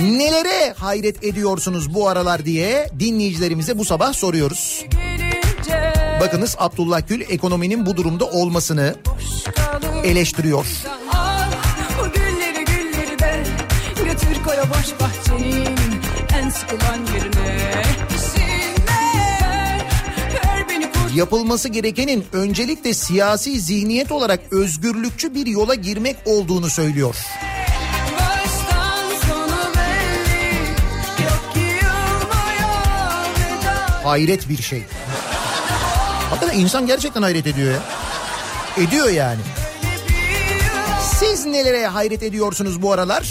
Nelere hayret ediyorsunuz bu aralar diye dinleyicilerimize bu sabah soruyoruz. gelince Bakınız Abdullah Gül ekonominin bu durumda olmasını eleştiriyor. Al bu gülleri gülleri de götür koy o boş bahçenin en sıkılan yerine. İşine ver beni kurt Yapılması gerekenin öncelikle siyasi zihniyet olarak özgürlükçü bir yola girmek olduğunu söylüyor. belli. Hayret bir şey. Hakikaten insan gerçekten hayret ediyor ya. Ediyor yani. Siz nelere hayret ediyorsunuz bu aralar?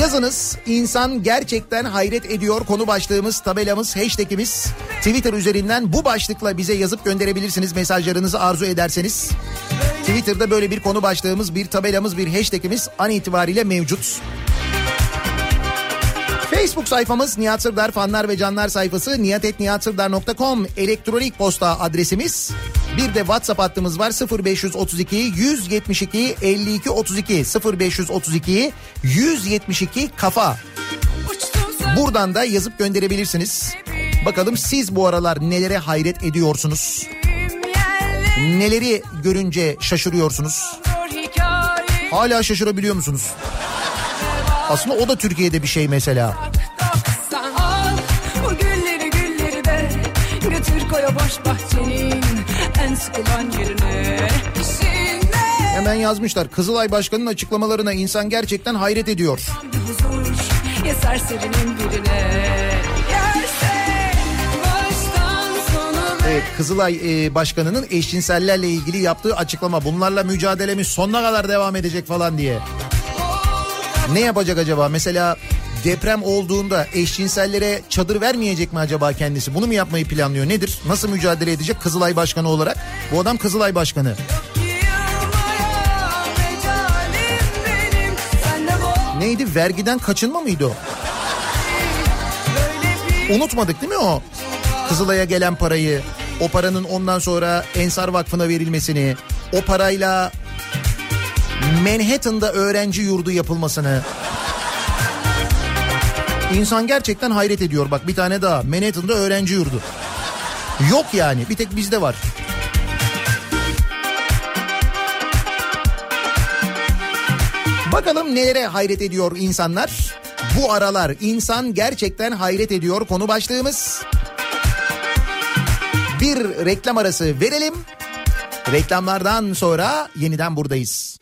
Yazınız insan gerçekten hayret ediyor konu başlığımız tabelamız hashtagimiz Twitter üzerinden bu başlıkla bize yazıp gönderebilirsiniz mesajlarınızı arzu ederseniz. Twitter'da böyle bir konu başlığımız bir tabelamız bir hashtagimiz an itibariyle mevcut. Facebook sayfamız Nihat Sırdar fanlar ve canlar sayfası niyatetniyatsırdar.com elektronik posta adresimiz. Bir de WhatsApp hattımız var 0532 172 52 32 0532 172 kafa. Buradan da yazıp gönderebilirsiniz. Bakalım siz bu aralar nelere hayret ediyorsunuz? Neleri görünce şaşırıyorsunuz? Hala şaşırabiliyor musunuz? Aslında o da Türkiye'de bir şey mesela. Koy o boş bahçenin en sıkılan yerine. İşine Hemen yazmışlar. Kızılay Başkanı'nın açıklamalarına insan gerçekten hayret ediyor. bir huzur ya serserinin birine. Evet Kızılay e, Başkanı'nın eşcinsellerle ilgili yaptığı açıklama. Bunlarla mücadelemiz sonuna kadar devam edecek falan diye. Ne yapacak acaba? Mesela deprem olduğunda eşcinsellere çadır vermeyecek mi acaba kendisi? Bunu mu yapmayı planlıyor? Nedir? Nasıl mücadele edecek Kızılay Başkanı olarak? Bu adam Kızılay Başkanı. Neydi? Vergiden kaçınma mıydı o? Unutmadık değil mi o? Kızılay'a gelen parayı, o paranın ondan sonra Ensar Vakfı'na verilmesini, o parayla Manhattan'da öğrenci yurdu yapılmasını. İnsan gerçekten hayret ediyor. Bak bir tane daha Manhattan'da öğrenci yurdu. Yok yani bir tek bizde var. Bakalım nelere hayret ediyor insanlar. Bu aralar insan gerçekten hayret ediyor konu başlığımız. Bir reklam arası verelim. Reklamlardan sonra yeniden buradayız.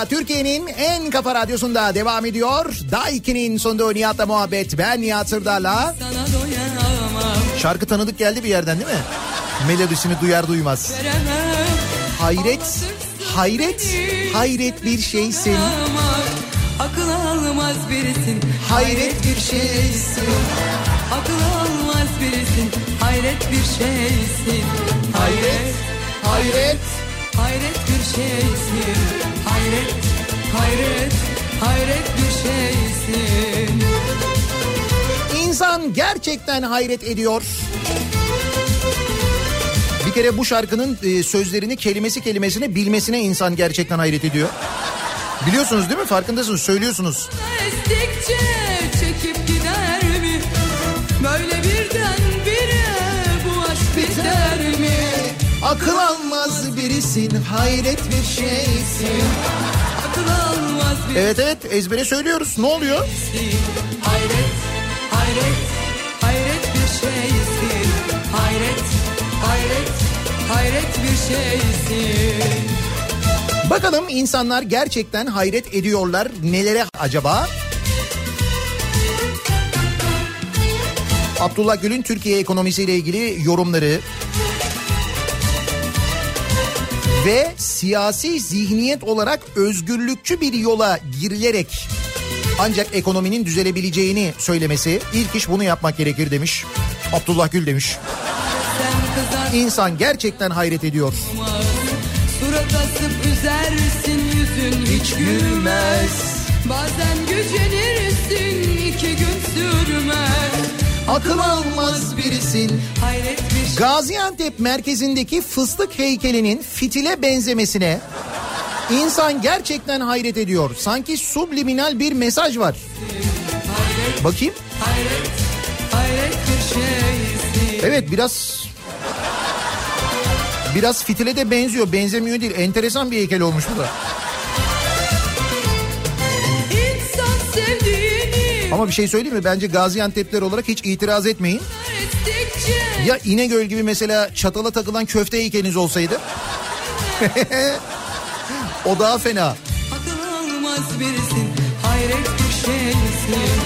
Radyo'da Türkiye'nin en kafa radyosunda devam ediyor. Daiki'nin sonunda Nihat'la muhabbet. Ben Nihat Sırdar'la. Şarkı tanıdık geldi bir yerden değil mi? Melodisini duyar duymaz. Hayret, hayret, hayret bir şeysin. Akıl almaz birisin Hayret bir şeysin. Akıl almaz birisin Hayret bir şeysin Hayret Hayret. Hayret bir şeysin Hayret Hayret Hayret bir şeysin İnsan gerçekten hayret ediyor. Bir kere bu şarkının e, sözlerini kelimesi kelimesine bilmesine insan gerçekten hayret ediyor. Biliyorsunuz değil mi? Farkındasınız, söylüyorsunuz. Estikçe Akıl almaz birisin, hayret bir şeysin. Akıl almaz bir Evet evet ezbere söylüyoruz. Ne oluyor? Hayret, hayret, hayret bir şeysin. Hayret, hayret, hayret bir şeysin. Bakalım insanlar gerçekten hayret ediyorlar. Nelere acaba? Abdullah Gül'ün Türkiye ekonomisiyle ilgili yorumları ve siyasi zihniyet olarak özgürlükçü bir yola girilerek ancak ekonominin düzelebileceğini söylemesi ilk iş bunu yapmak gerekir demiş. Abdullah Gül demiş. İnsan gerçekten hayret ediyor. surat asıp üzersin yüzün hiç gülmez. Bazen gücenirsin iki gün sürmez. Akıl almaz birisin. Hayret. Gaziantep merkezindeki fıstık heykelinin fitile benzemesine insan gerçekten hayret ediyor. Sanki subliminal bir mesaj var. Bakayım. Hayret, hayret bir şeysin. Evet biraz biraz fitile de benziyor. Benzemiyor değil. Enteresan bir heykel olmuş bu da. Ama bir şey söyleyeyim mi? Bence Gaziantep'ler olarak hiç itiraz etmeyin. Ya İnegöl gibi mesela çatala takılan köfte heykeliniz olsaydı. o daha fena. Akıl almaz birisin hayret bir şeysin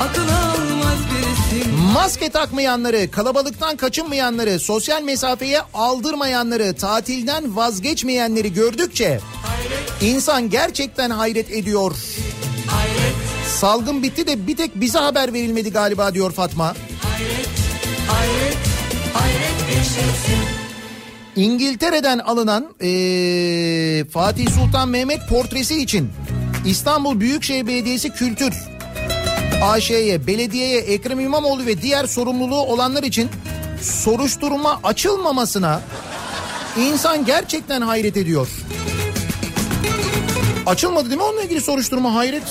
Akıl almaz birisin Maske takmayanları, kalabalıktan kaçınmayanları, sosyal mesafeye aldırmayanları, tatilden vazgeçmeyenleri gördükçe insan gerçekten hayret ediyor. Salgın bitti de bir tek bize haber verilmedi galiba diyor Fatma. Hayret, İngiltere'den alınan eee, Fatih Sultan Mehmet portresi için İstanbul Büyükşehir Belediyesi Kültür AŞ'ye, belediyeye, Ekrem İmamoğlu ve diğer sorumluluğu olanlar için soruşturma açılmamasına insan gerçekten hayret ediyor. Açılmadı değil mi onunla ilgili soruşturma hayret.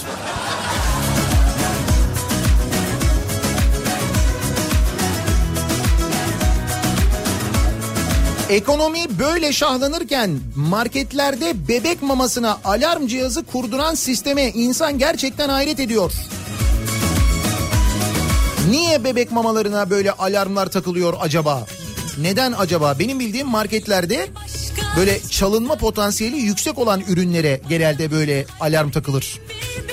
Ekonomi böyle şahlanırken marketlerde bebek mamasına alarm cihazı kurduran sisteme insan gerçekten hayret ediyor. Niye bebek mamalarına böyle alarmlar takılıyor acaba? Neden acaba? Benim bildiğim marketlerde böyle çalınma potansiyeli yüksek olan ürünlere genelde böyle alarm takılır.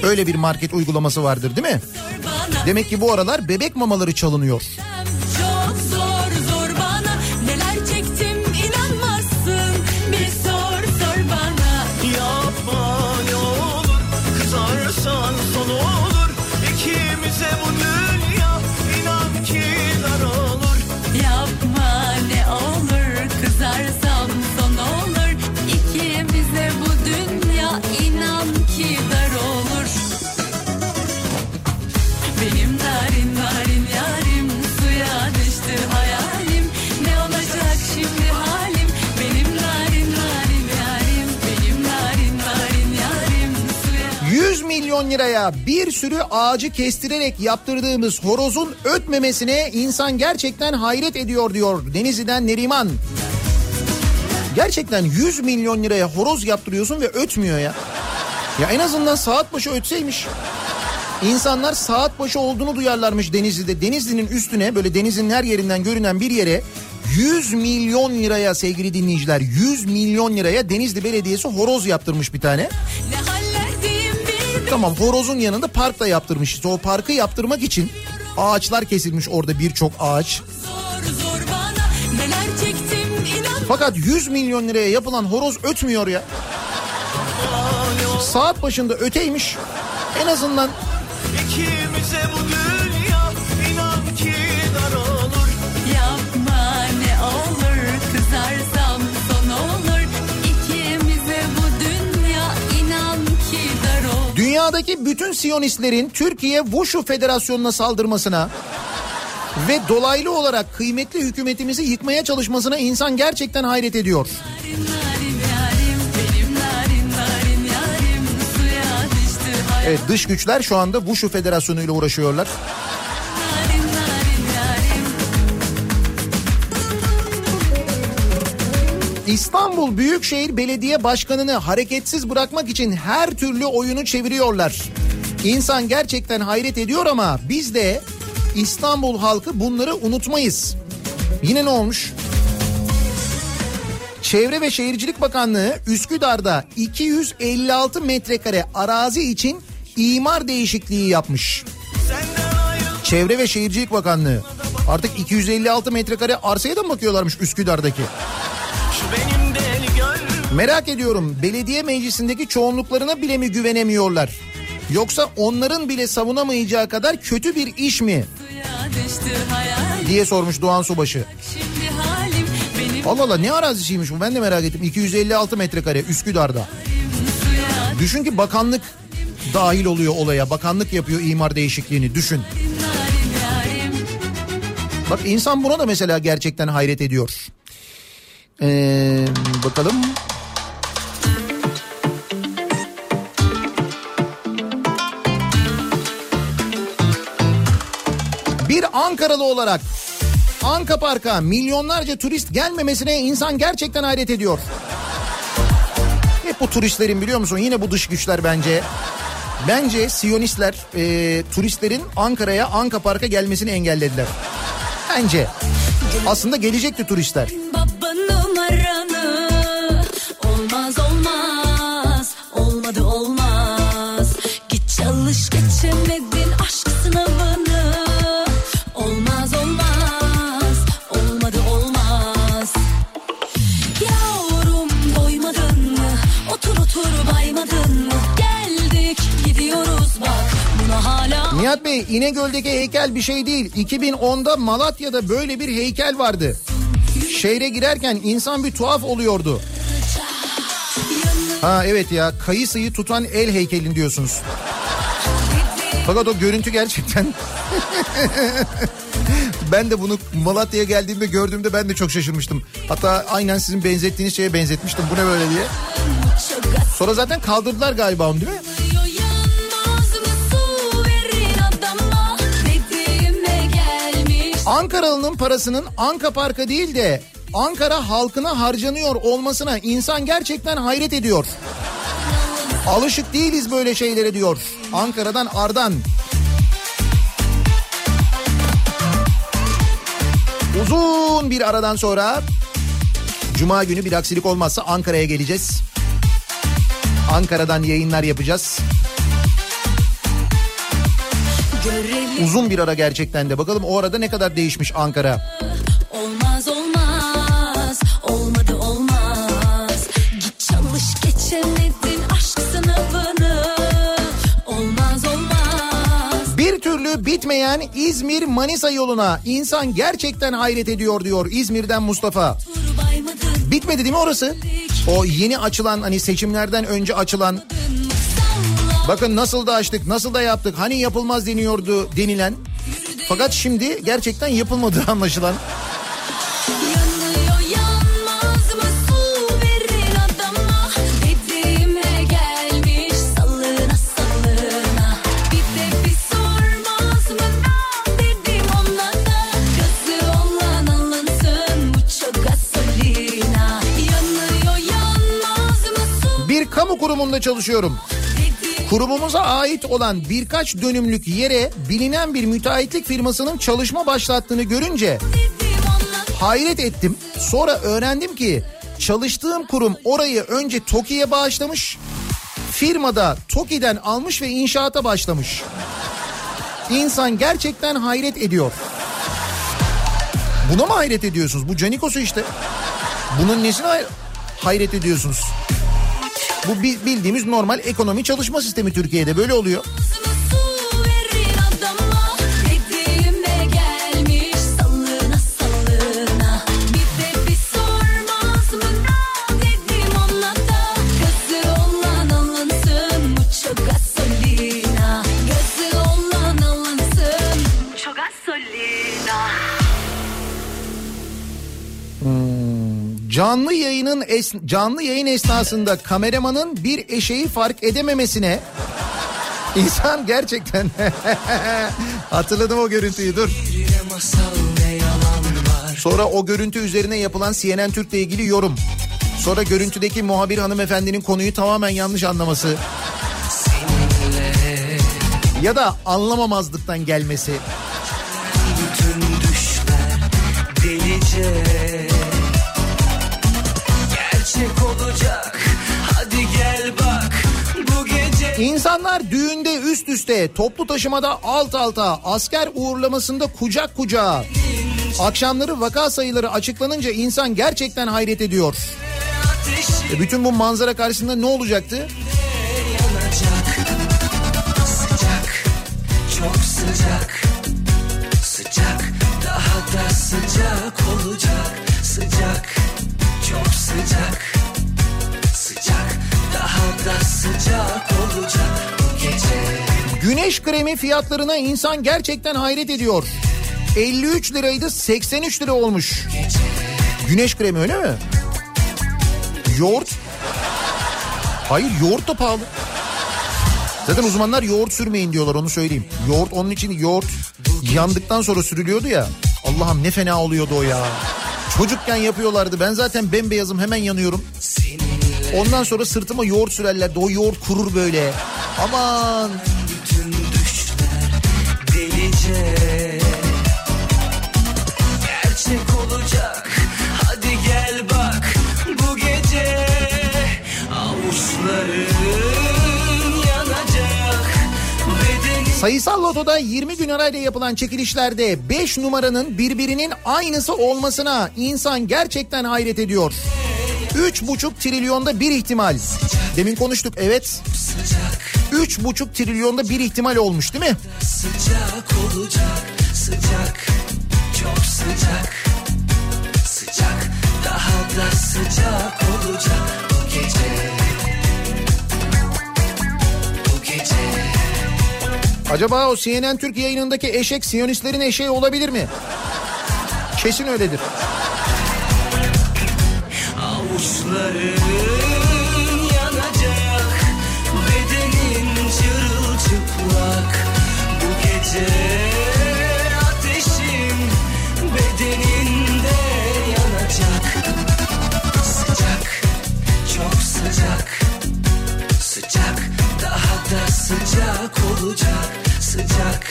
Öyle bir market uygulaması vardır değil mi? Demek ki bu aralar bebek mamaları çalınıyor. 100 milyon liraya bir sürü ağacı kestirerek yaptırdığımız horozun ötmemesine insan gerçekten hayret ediyor diyor Denizli'den Neriman. Gerçekten 100 milyon liraya horoz yaptırıyorsun ve ötmüyor ya. Ya en azından saat başı ötseymiş. İnsanlar saat başı olduğunu duyarlarmış Denizli'de. Denizli'nin üstüne böyle denizin her yerinden görünen bir yere 100 milyon liraya sevgili dinleyiciler 100 milyon liraya Denizli Belediyesi horoz yaptırmış bir tane. ne Tamam horozun yanında park da yaptırmış. İşte o parkı yaptırmak için ağaçlar kesilmiş orada birçok ağaç. Fakat 100 milyon liraya yapılan horoz ötmüyor ya. Saat başında öteymiş. En azından İkimize bu dünyadaki bütün Siyonistlerin Türkiye Wushu Federasyonu'na saldırmasına ve dolaylı olarak kıymetli hükümetimizi yıkmaya çalışmasına insan gerçekten hayret ediyor. Evet dış güçler şu anda Wushu Federasyonu ile uğraşıyorlar. İstanbul Büyükşehir Belediye Başkanı'nı hareketsiz bırakmak için her türlü oyunu çeviriyorlar. İnsan gerçekten hayret ediyor ama biz de İstanbul halkı bunları unutmayız. Yine ne olmuş? Çevre ve Şehircilik Bakanlığı Üsküdar'da 256 metrekare arazi için imar değişikliği yapmış. Çevre ve Şehircilik Bakanlığı artık 256 metrekare arsaya da mı bakıyorlarmış Üsküdar'daki? Merak ediyorum belediye meclisindeki çoğunluklarına bile mi güvenemiyorlar? Yoksa onların bile savunamayacağı kadar kötü bir iş mi diye sormuş Doğan Subaşı. Allah Allah ne arazisiymiş bu ben de merak ettim. 256 metrekare Üsküdar'da. Düşün ki bakanlık dahil oluyor olaya. Bakanlık yapıyor imar değişikliğini düşün. Bak insan buna da mesela gerçekten hayret ediyor. Ee, bakalım. Bir Ankaralı olarak Anka Park'a milyonlarca turist gelmemesine insan gerçekten hayret ediyor. Hep bu turistlerin biliyor musun yine bu dış güçler bence. Bence Siyonistler e, turistlerin Ankara'ya Anka Park'a gelmesini engellediler. Bence. Aslında gelecekti turistler. Çalış geçemedin Nihat Bey İnegöl'deki heykel bir şey değil. 2010'da Malatya'da böyle bir heykel vardı. Şehre girerken insan bir tuhaf oluyordu. Ha evet ya kayısıyı tutan el heykelin diyorsunuz. Fakat o görüntü gerçekten... ben de bunu Malatya'ya geldiğimde gördüğümde ben de çok şaşırmıştım. Hatta aynen sizin benzettiğiniz şeye benzetmiştim. Bu ne böyle diye. Sonra zaten kaldırdılar galiba onu değil mi? Ankaralı'nın parasının Anka Park'a değil de Ankara halkına harcanıyor olmasına insan gerçekten hayret ediyor. Alışık değiliz böyle şeylere diyor. Ankara'dan Ardan. Uzun bir aradan sonra Cuma günü bir aksilik olmazsa Ankara'ya geleceğiz. Ankara'dan yayınlar yapacağız. görelim Uzun bir ara gerçekten de. Bakalım o arada ne kadar değişmiş Ankara. olmaz olmaz olmadı olmaz git çalış geçemedin aşk sınavını olmaz olmaz Bir türlü bitmeyen İzmir-Manisa yoluna insan gerçekten hayret ediyor diyor İzmir'den Mustafa. Bitmedi değil mi orası? O yeni açılan hani seçimlerden önce açılan bakın nasıl da açtık nasıl da yaptık hani yapılmaz deniyordu denilen. Fakat şimdi gerçekten yapılmadığı anlaşılan. kamu kurumunda çalışıyorum. Kurumumuza ait olan birkaç dönümlük yere bilinen bir müteahhitlik firmasının çalışma başlattığını görünce hayret ettim. Sonra öğrendim ki çalıştığım kurum orayı önce TOKİ'ye bağışlamış. Firmada TOKİ'den almış ve inşaata başlamış. İnsan gerçekten hayret ediyor. Buna mı hayret ediyorsunuz? Bu Canikos'u işte. Bunun nesine hay- hayret ediyorsunuz? Bu bi- bildiğimiz normal ekonomi çalışma sistemi Türkiye'de böyle oluyor. Canlı yayının es- canlı yayın esnasında kameramanın bir eşeği fark edememesine insan gerçekten hatırladım o görüntüyü dur. Sonra o görüntü üzerine yapılan CNN Türk'le ilgili yorum. Sonra görüntüdeki muhabir hanımefendinin konuyu tamamen yanlış anlaması. Ya da anlamamazlıktan gelmesi. Bütün düşler delice İnsanlar düğünde üst üste, toplu taşımada alt alta, asker uğurlamasında kucak kucağa. Akşamları vaka sayıları açıklanınca insan gerçekten hayret ediyor. E bütün bu manzara karşısında ne olacaktı? Sıcak çok sıcak Sıcak daha da sıcak olacak Sıcak çok Sıcak Güneş kremi fiyatlarına insan gerçekten hayret ediyor. 53 liraydı 83 lira olmuş. Güneş kremi öyle mi? Yoğurt? Hayır yoğurt da pahalı. Zaten uzmanlar yoğurt sürmeyin diyorlar onu söyleyeyim. Yoğurt onun için yoğurt yandıktan sonra sürülüyordu ya. Allah'ım ne fena oluyordu o ya. Çocukken yapıyorlardı. Ben zaten bembeyazım hemen yanıyorum. Ondan sonra sırtıma yoğurt sürerlerdi. O yoğurt kurur böyle. Aman. Bütün düşler delice. Gerçek olacak. Hadi gel bak bu gece avuçlarım. Sayısal lotoda 20 gün arayla yapılan çekilişlerde 5 numaranın birbirinin aynısı olmasına insan gerçekten hayret ediyor. 3,5 trilyonda bir ihtimal. Demin konuştuk evet. 3,5 trilyonda bir ihtimal olmuş değil mi? Sıcak olacak sıcak çok sıcak sıcak daha da sıcak olacak bu gece bu gece Acaba o CNN Türk yayınındaki eşek Siyonistlerin eşeği olabilir mi? Kesin öyledir. Avuçların yanacak bedenin çırılçıplak bu gece ateşim bedeninde yanacak sıcak çok sıcak sıcak daha da sıcak olacak sıcak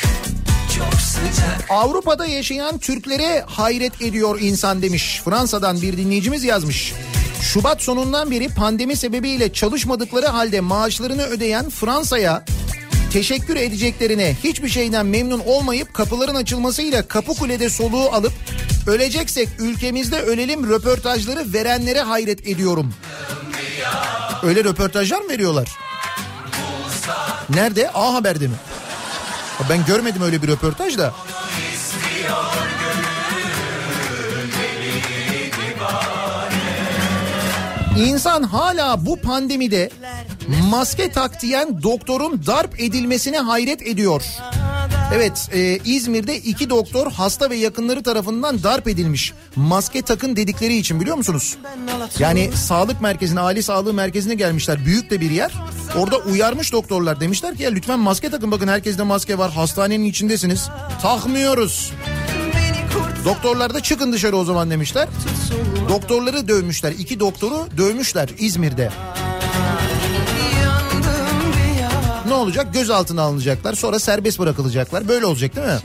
Avrupa'da yaşayan Türklere hayret ediyor insan demiş. Fransa'dan bir dinleyicimiz yazmış. Şubat sonundan beri pandemi sebebiyle çalışmadıkları halde maaşlarını ödeyen Fransa'ya teşekkür edeceklerine hiçbir şeyden memnun olmayıp kapıların açılmasıyla kapı kulede soluğu alıp öleceksek ülkemizde ölelim röportajları verenlere hayret ediyorum. Öyle röportajlar mı veriyorlar? Nerede? A Haber'de mi? Ben görmedim öyle bir röportaj da. İnsan hala bu pandemide maske tak diyen doktorun darp edilmesine hayret ediyor. Evet e, İzmir'de iki doktor hasta ve yakınları tarafından darp edilmiş. Maske takın dedikleri için biliyor musunuz? Yani sağlık merkezine, aile sağlığı merkezine gelmişler. Büyük de bir yer. Orada uyarmış doktorlar demişler ki ya lütfen maske takın bakın herkeste maske var hastanenin içindesiniz. Takmıyoruz. Doktorlar da çıkın dışarı o zaman demişler. Doktorları dövmüşler. İki doktoru dövmüşler İzmir'de. Ne olacak? Gözaltına alınacaklar. Sonra serbest bırakılacaklar. Böyle olacak değil mi?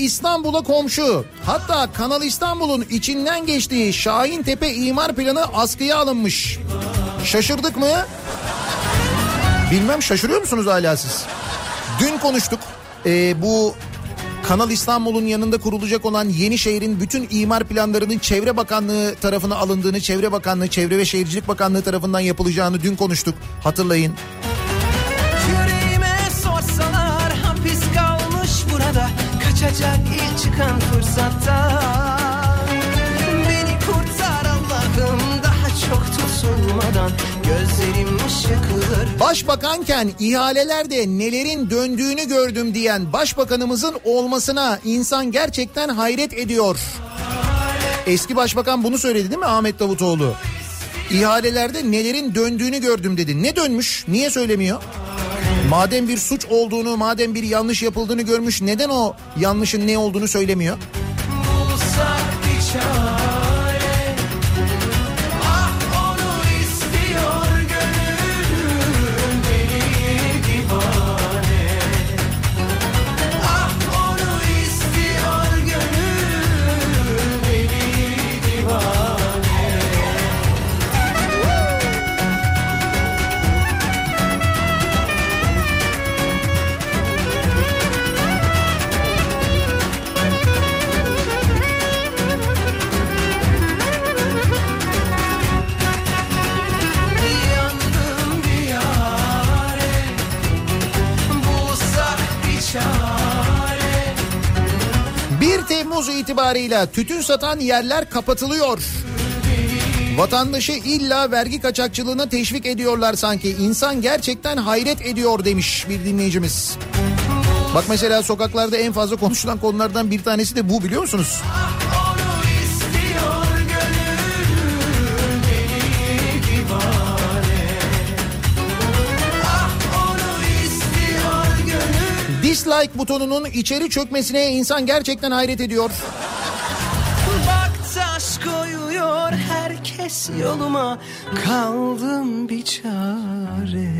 İstanbul'a komşu. Hatta Kanal İstanbul'un içinden geçtiği Şahin Tepe imar planı askıya alınmış. Şaşırdık mı? Bilmem şaşırıyor musunuz hala siz? Dün konuştuk. Ee, bu Kanal İstanbul'un yanında kurulacak olan yeni şehrin bütün imar planlarının Çevre Bakanlığı tarafına alındığını, Çevre Bakanlığı, Çevre ve Şehircilik Bakanlığı tarafından yapılacağını dün konuştuk. Hatırlayın. Yüreğime sorsalar hapis kalmış burada Kaçacak ilk çıkan fırsatta Beni kurtar Allah'ım daha çok tutulmadan Gözlerim ışıklar Başbakanken ihalelerde nelerin döndüğünü gördüm diyen başbakanımızın olmasına insan gerçekten hayret ediyor. Eski başbakan bunu söyledi değil mi Ahmet Davutoğlu? İhalelerde nelerin döndüğünü gördüm dedi. Ne dönmüş? Niye söylemiyor? Madem bir suç olduğunu, madem bir yanlış yapıldığını görmüş neden o yanlışın ne olduğunu söylemiyor? bulsak itibarıyla tütün satan yerler kapatılıyor. Vatandaşı illa vergi kaçakçılığına teşvik ediyorlar sanki. İnsan gerçekten hayret ediyor demiş bir dinleyicimiz. Bak mesela sokaklarda en fazla konuşulan konulardan bir tanesi de bu biliyor musunuz? Dislike butonunun içeri çökmesine insan gerçekten hayret ediyor. Koyuyor herkes yoluma Kaldım bir çare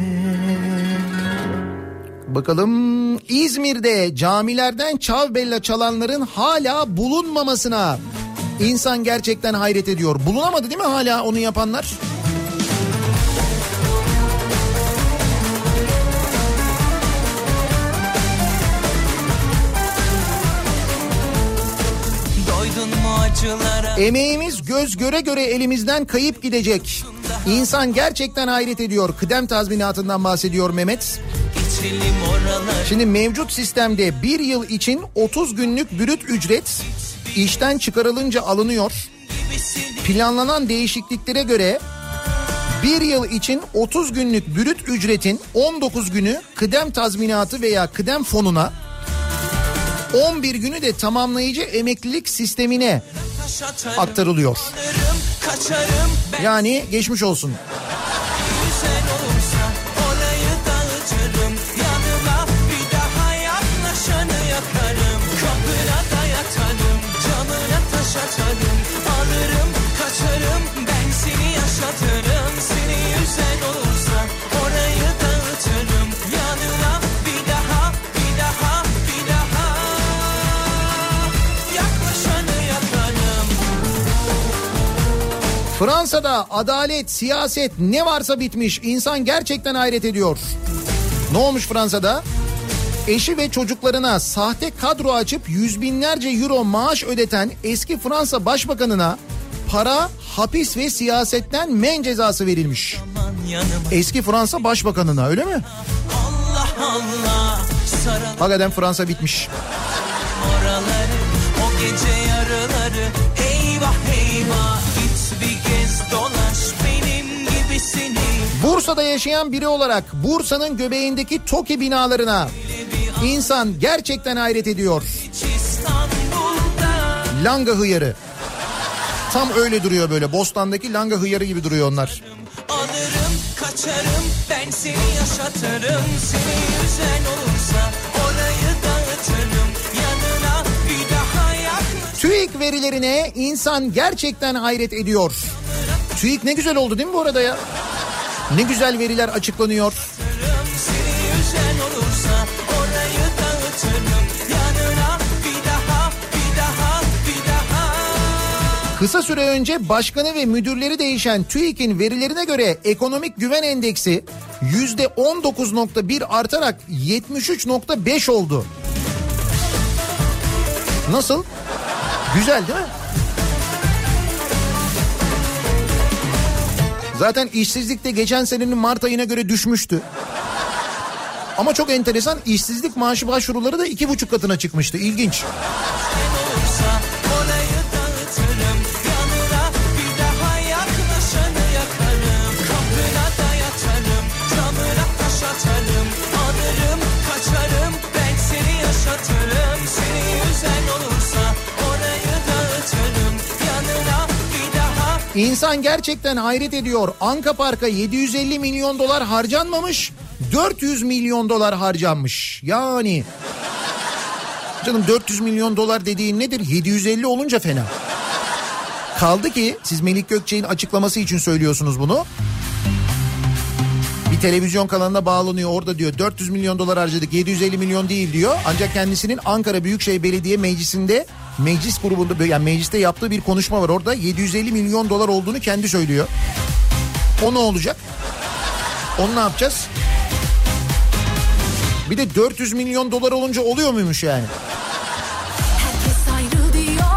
Bakalım İzmir'de camilerden Çavbella çalanların hala bulunmamasına insan gerçekten hayret ediyor. Bulunamadı değil mi hala onu yapanlar? Emeğimiz göz göre göre elimizden kayıp gidecek. İnsan gerçekten hayret ediyor. Kıdem tazminatından bahsediyor Mehmet. Şimdi mevcut sistemde bir yıl için 30 günlük brüt ücret işten çıkarılınca alınıyor. Planlanan değişikliklere göre bir yıl için 30 günlük brüt ücretin 19 günü kıdem tazminatı veya kıdem fonuna 11 günü de tamamlayıcı emeklilik sistemine aktarılıyor. Yani geçmiş olsun. Fransa'da adalet, siyaset ne varsa bitmiş. İnsan gerçekten hayret ediyor. Ne olmuş Fransa'da? Eşi ve çocuklarına sahte kadro açıp yüz binlerce euro maaş ödeten eski Fransa Başbakanına para, hapis ve siyasetten men cezası verilmiş. Eski Fransa Başbakanına öyle mi? Allah Allah Hakikaten Fransa bitmiş. oraları O gece yarıları Eyvah eyvah dolaş Benim gibisini Bursa'da yaşayan biri olarak Bursa'nın göbeğindeki TOKİ binalarına insan gerçekten hayret ediyor. Langa hıyarı. Tam öyle duruyor böyle. Bostan'daki langa hıyarı gibi duruyor onlar. Alırım kaçarım Ben seni yaşatırım Seni yüzen olursa Orayı dağıtırım Yanına bir daha yaklaşırım TÜİK verilerine insan gerçekten hayret ediyor. TÜİK ne güzel oldu değil mi bu arada ya? Ne güzel veriler açıklanıyor. Kısa süre önce başkanı ve müdürleri değişen TÜİK'in verilerine göre ekonomik güven endeksi %19.1 artarak 73.5 oldu. Nasıl? Güzel değil mi? Zaten işsizlik de geçen senenin Mart ayına göre düşmüştü. Ama çok enteresan işsizlik maaşı başvuruları da iki buçuk katına çıkmıştı. İlginç. İnsan gerçekten hayret ediyor. Anka Park'a 750 milyon dolar harcanmamış, 400 milyon dolar harcanmış. Yani canım 400 milyon dolar dediğin nedir? 750 olunca fena. Kaldı ki siz Melik Gökçe'nin açıklaması için söylüyorsunuz bunu. Bir televizyon kanalına bağlanıyor orada diyor 400 milyon dolar harcadık 750 milyon değil diyor. Ancak kendisinin Ankara Büyükşehir Belediye Meclisi'nde meclis grubunda yani mecliste yaptığı bir konuşma var. Orada 750 milyon dolar olduğunu kendi söylüyor. O ne olacak? Onu ne yapacağız? Bir de 400 milyon dolar olunca oluyor muymuş yani? Ayrı diyor,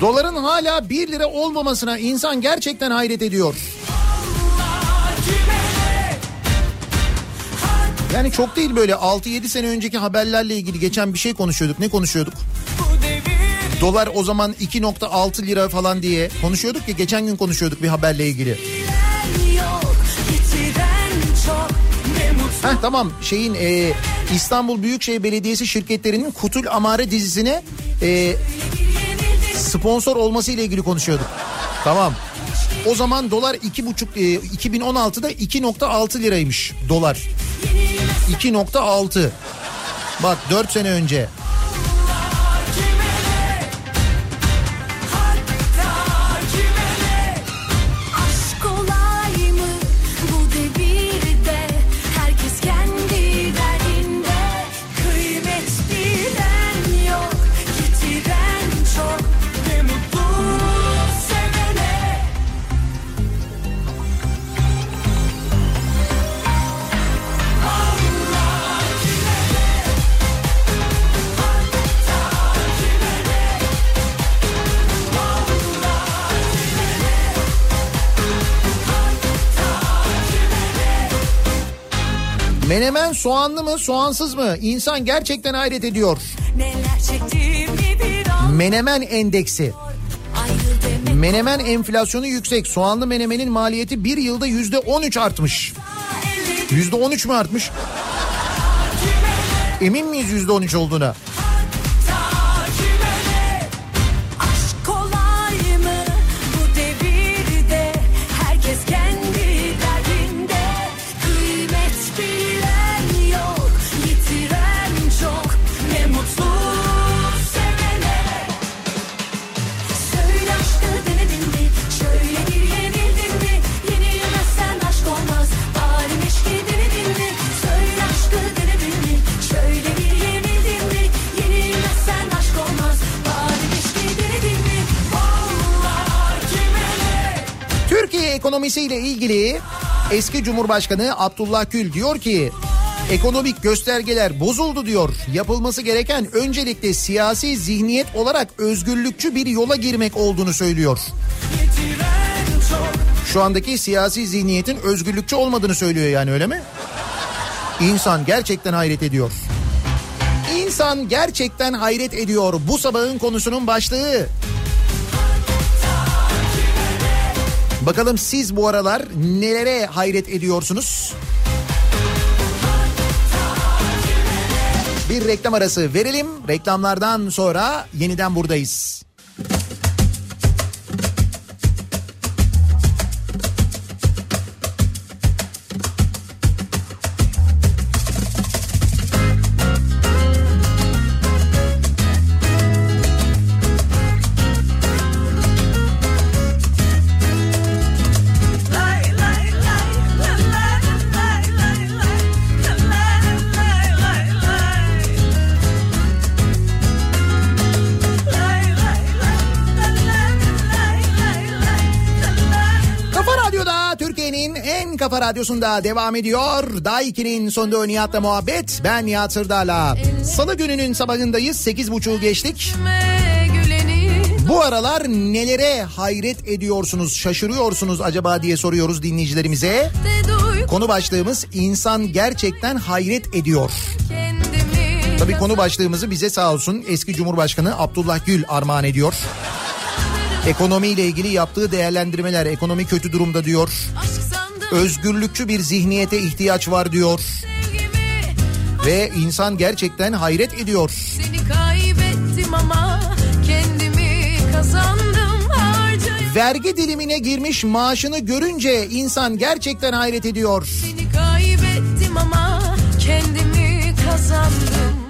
Doların hala 1 lira olmamasına insan gerçekten hayret ediyor. Yani çok değil böyle 6-7 sene önceki haberlerle ilgili geçen bir şey konuşuyorduk. Ne konuşuyorduk? Dolar o zaman 2.6 lira falan diye konuşuyorduk ya geçen gün konuşuyorduk bir haberle ilgili. Heh tamam şeyin e, İstanbul Büyükşehir Belediyesi şirketlerinin Kutul Amare dizisine e, sponsor olması ile ilgili konuşuyorduk. Tamam. O zaman dolar iki buçuk e, 2016'da 2.6 liraymış dolar. 2.6. Bak 4 sene önce. Menemen soğanlı mı soğansız mı? İnsan gerçekten hayret ediyor. Menemen endeksi. Menemen enflasyonu yüksek. Soğanlı menemenin maliyeti bir yılda yüzde 13 artmış. Yüzde 13 mü artmış? Emin miyiz yüzde 13 olduğuna? Ekonomisiyle ilgili eski Cumhurbaşkanı Abdullah Gül diyor ki ekonomik göstergeler bozuldu diyor. Yapılması gereken öncelikle siyasi zihniyet olarak özgürlükçü bir yola girmek olduğunu söylüyor. Şu andaki siyasi zihniyetin özgürlükçü olmadığını söylüyor yani öyle mi? İnsan gerçekten hayret ediyor. İnsan gerçekten hayret ediyor. Bu sabahın konusunun başlığı. Bakalım siz bu aralar nelere hayret ediyorsunuz? Bir reklam arası verelim. Reklamlardan sonra yeniden buradayız. Kafa radyosunda devam ediyor. Daiki'nin sonunda Nihat'la muhabbet. Ben Nihat Sırdar'la. Salı gününün sabahındayız. 8.30'u geçtik. Bu aralar nelere hayret ediyorsunuz, şaşırıyorsunuz acaba diye soruyoruz dinleyicilerimize. Konu başlığımız insan gerçekten hayret ediyor. Tabii konu başlığımızı bize sağ olsun eski Cumhurbaşkanı Abdullah Gül armağan ediyor. Ekonomiyle ilgili yaptığı değerlendirmeler ekonomi kötü durumda diyor. Aşk Özgürlükçü bir zihniyete ihtiyaç var diyor. Ve insan gerçekten hayret ediyor. Seni kaybettim ama kendimi kazandım harcayıp Vergi dilimine girmiş maaşını görünce insan gerçekten hayret ediyor. Seni kaybettim ama kendimi kazandım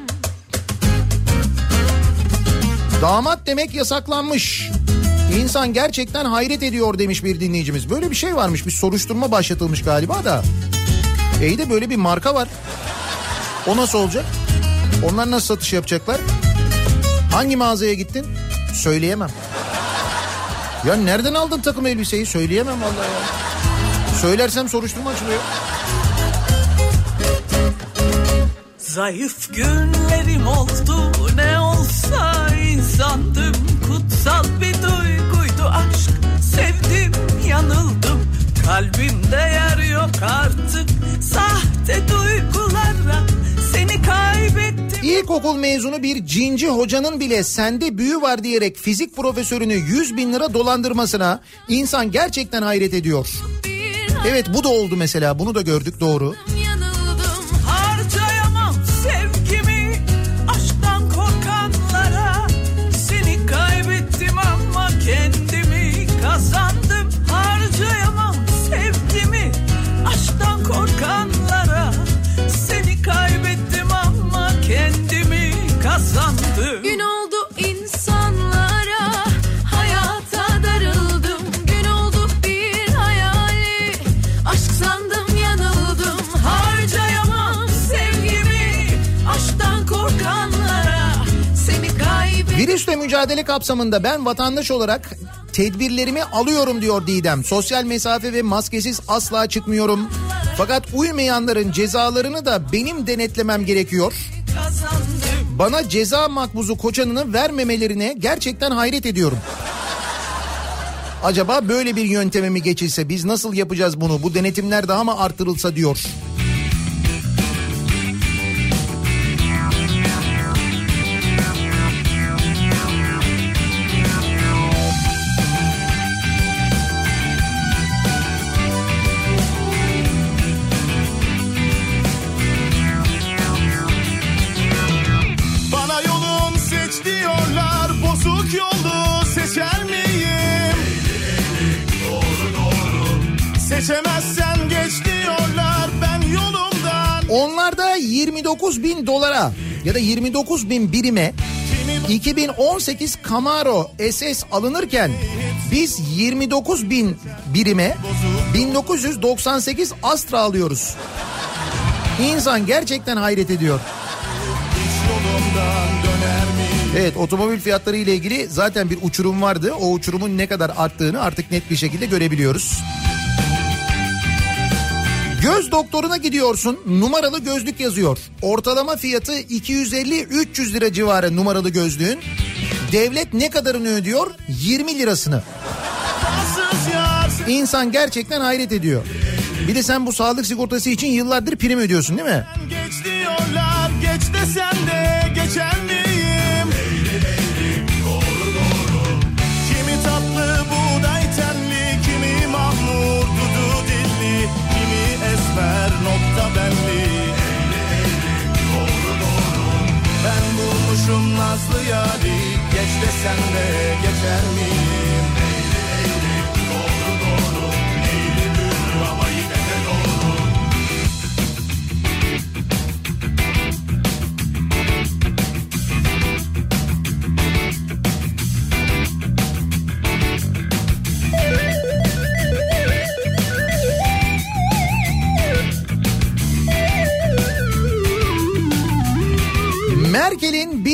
Damat demek yasaklanmış. İnsan gerçekten hayret ediyor demiş bir dinleyicimiz. Böyle bir şey varmış bir soruşturma başlatılmış galiba da. İyi de böyle bir marka var. O nasıl olacak? Onlar nasıl satış yapacaklar? Hangi mağazaya gittin? Söyleyemem. Ya nereden aldın takım elbiseyi? Söyleyemem vallahi ya. Söylersem soruşturma açılıyor. Zayıf günlerim oldu ne olsa insandım Kutsal bir duyguydu Kalbimde yer yok artık sahte duygulara Seni kaybettim İlk İlkokul mezunu bir cinci hocanın bile sende büyü var diyerek fizik profesörünü 100 bin lira dolandırmasına insan gerçekten hayret ediyor. Evet bu da oldu mesela bunu da gördük doğru. Virüsle mücadele kapsamında ben vatandaş olarak tedbirlerimi alıyorum diyor Didem. Sosyal mesafe ve maskesiz asla çıkmıyorum. Fakat uymayanların cezalarını da benim denetlemem gerekiyor. Bana ceza makbuzu koçanını vermemelerine gerçekten hayret ediyorum. Acaba böyle bir yönteme mi geçilse biz nasıl yapacağız bunu? Bu denetimler daha mı artırılsa diyor. 29 bin dolara ya da 29 bin birime 2018 Camaro SS alınırken biz 29 bin birime 1998 Astra alıyoruz. İnsan gerçekten hayret ediyor. Evet otomobil fiyatları ile ilgili zaten bir uçurum vardı. O uçurumun ne kadar arttığını artık net bir şekilde görebiliyoruz. Göz doktoruna gidiyorsun numaralı gözlük yazıyor. Ortalama fiyatı 250-300 lira civarı numaralı gözlüğün. Devlet ne kadarını ödüyor? 20 lirasını. İnsan gerçekten hayret ediyor. Bir de sen bu sağlık sigortası için yıllardır prim ödüyorsun değil mi? Geç diyorlar geç desem de geçer bulmuşum nazlı yari Geç desem de geçer miyim?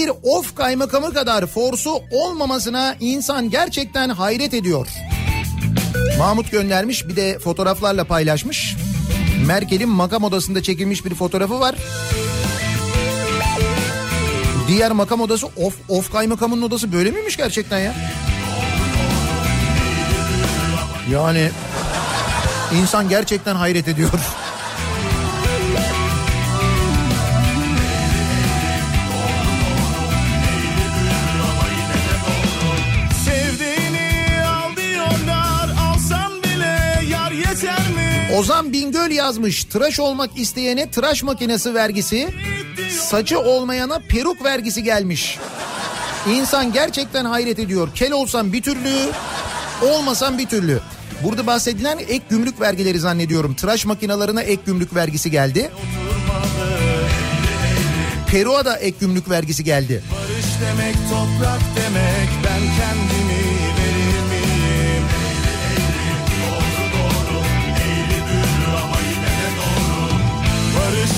Bir of kaymakamı kadar forsu olmamasına insan gerçekten hayret ediyor. Mahmut göndermiş bir de fotoğraflarla paylaşmış. Merkel'in makam odasında çekilmiş bir fotoğrafı var. Diğer makam odası of, of kaymakamının odası böyle miymiş gerçekten ya? Yani insan gerçekten hayret ediyor. Ozan Bingöl yazmış tıraş olmak isteyene tıraş makinesi vergisi saçı olmayana peruk vergisi gelmiş. İnsan gerçekten hayret ediyor. Kel olsam bir türlü olmasam bir türlü. Burada bahsedilen ek gümrük vergileri zannediyorum. Tıraş makinalarına ek gümrük vergisi geldi. Peruğa da ek gümrük vergisi geldi. Barış demek toprak demek ben kendimi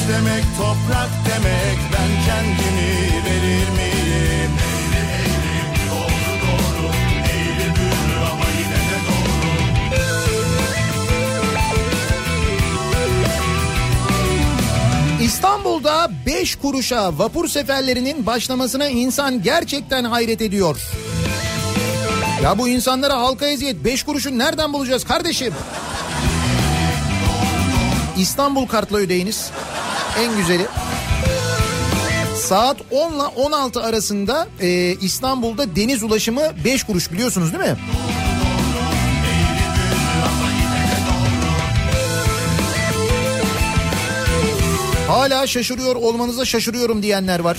demek toprak demek ben kendimi verir miyim? İstanbul'da 5 kuruşa vapur seferlerinin başlamasına insan gerçekten hayret ediyor. Ya bu insanlara halka eziyet 5 kuruşu nereden bulacağız kardeşim? İstanbul kartla ödeyiniz. En güzeli. Saat 10 ile 16 arasında e, İstanbul'da deniz ulaşımı 5 kuruş biliyorsunuz değil mi? Hala şaşırıyor olmanıza şaşırıyorum diyenler var.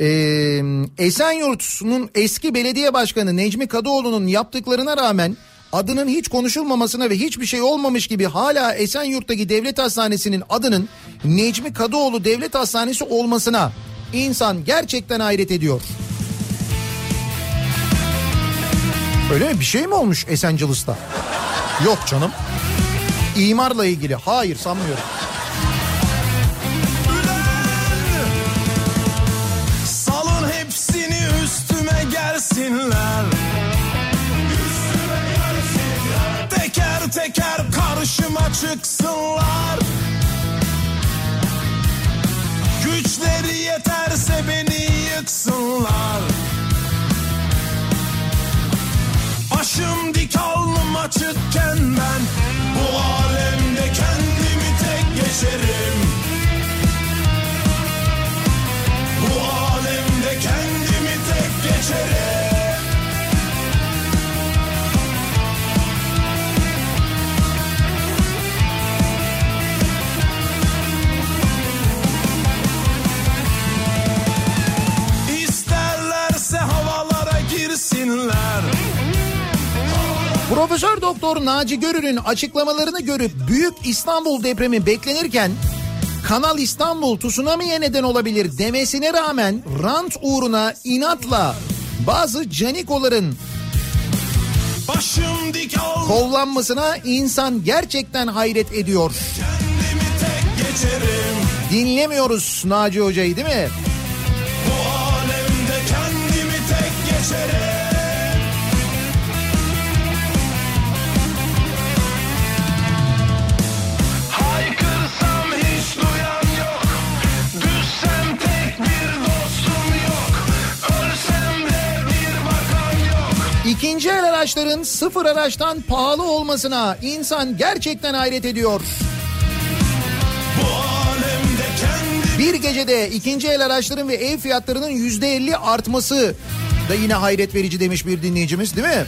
Ee, Esenyurt'un eski belediye başkanı Necmi Kadıoğlu'nun yaptıklarına rağmen adının hiç konuşulmamasına ve hiçbir şey olmamış gibi hala Esenyurt'taki devlet hastanesinin adının Necmi Kadıoğlu Devlet Hastanesi olmasına insan gerçekten hayret ediyor. Öyle mi? Bir şey mi olmuş Esencilis'ta? Yok canım. İmarla ilgili. Hayır sanmıyorum. Salın hepsini üstüme gelsinler. Teker teker karşıma çıksınlar. Güçleri yeterse beni yıksınlar. Başım dik alnım açıkken ben bu alemde kendimi tek geçerim. Girsinler. Profesör Doktor Naci Görür'ün açıklamalarını görüp Büyük İstanbul depremi beklenirken Kanal İstanbul tsunami'ye neden olabilir demesine rağmen rant uğruna inatla bazı canikoların kollanmasına insan gerçekten hayret ediyor. Dinlemiyoruz Naci Hoca'yı değil mi? Bu alemde kendimi tek geçerim. İkinci el araçların sıfır araçtan pahalı olmasına insan gerçekten hayret ediyor. Bir gecede ikinci el araçların ve ev fiyatlarının yüzde elli artması da yine hayret verici demiş bir dinleyicimiz değil mi?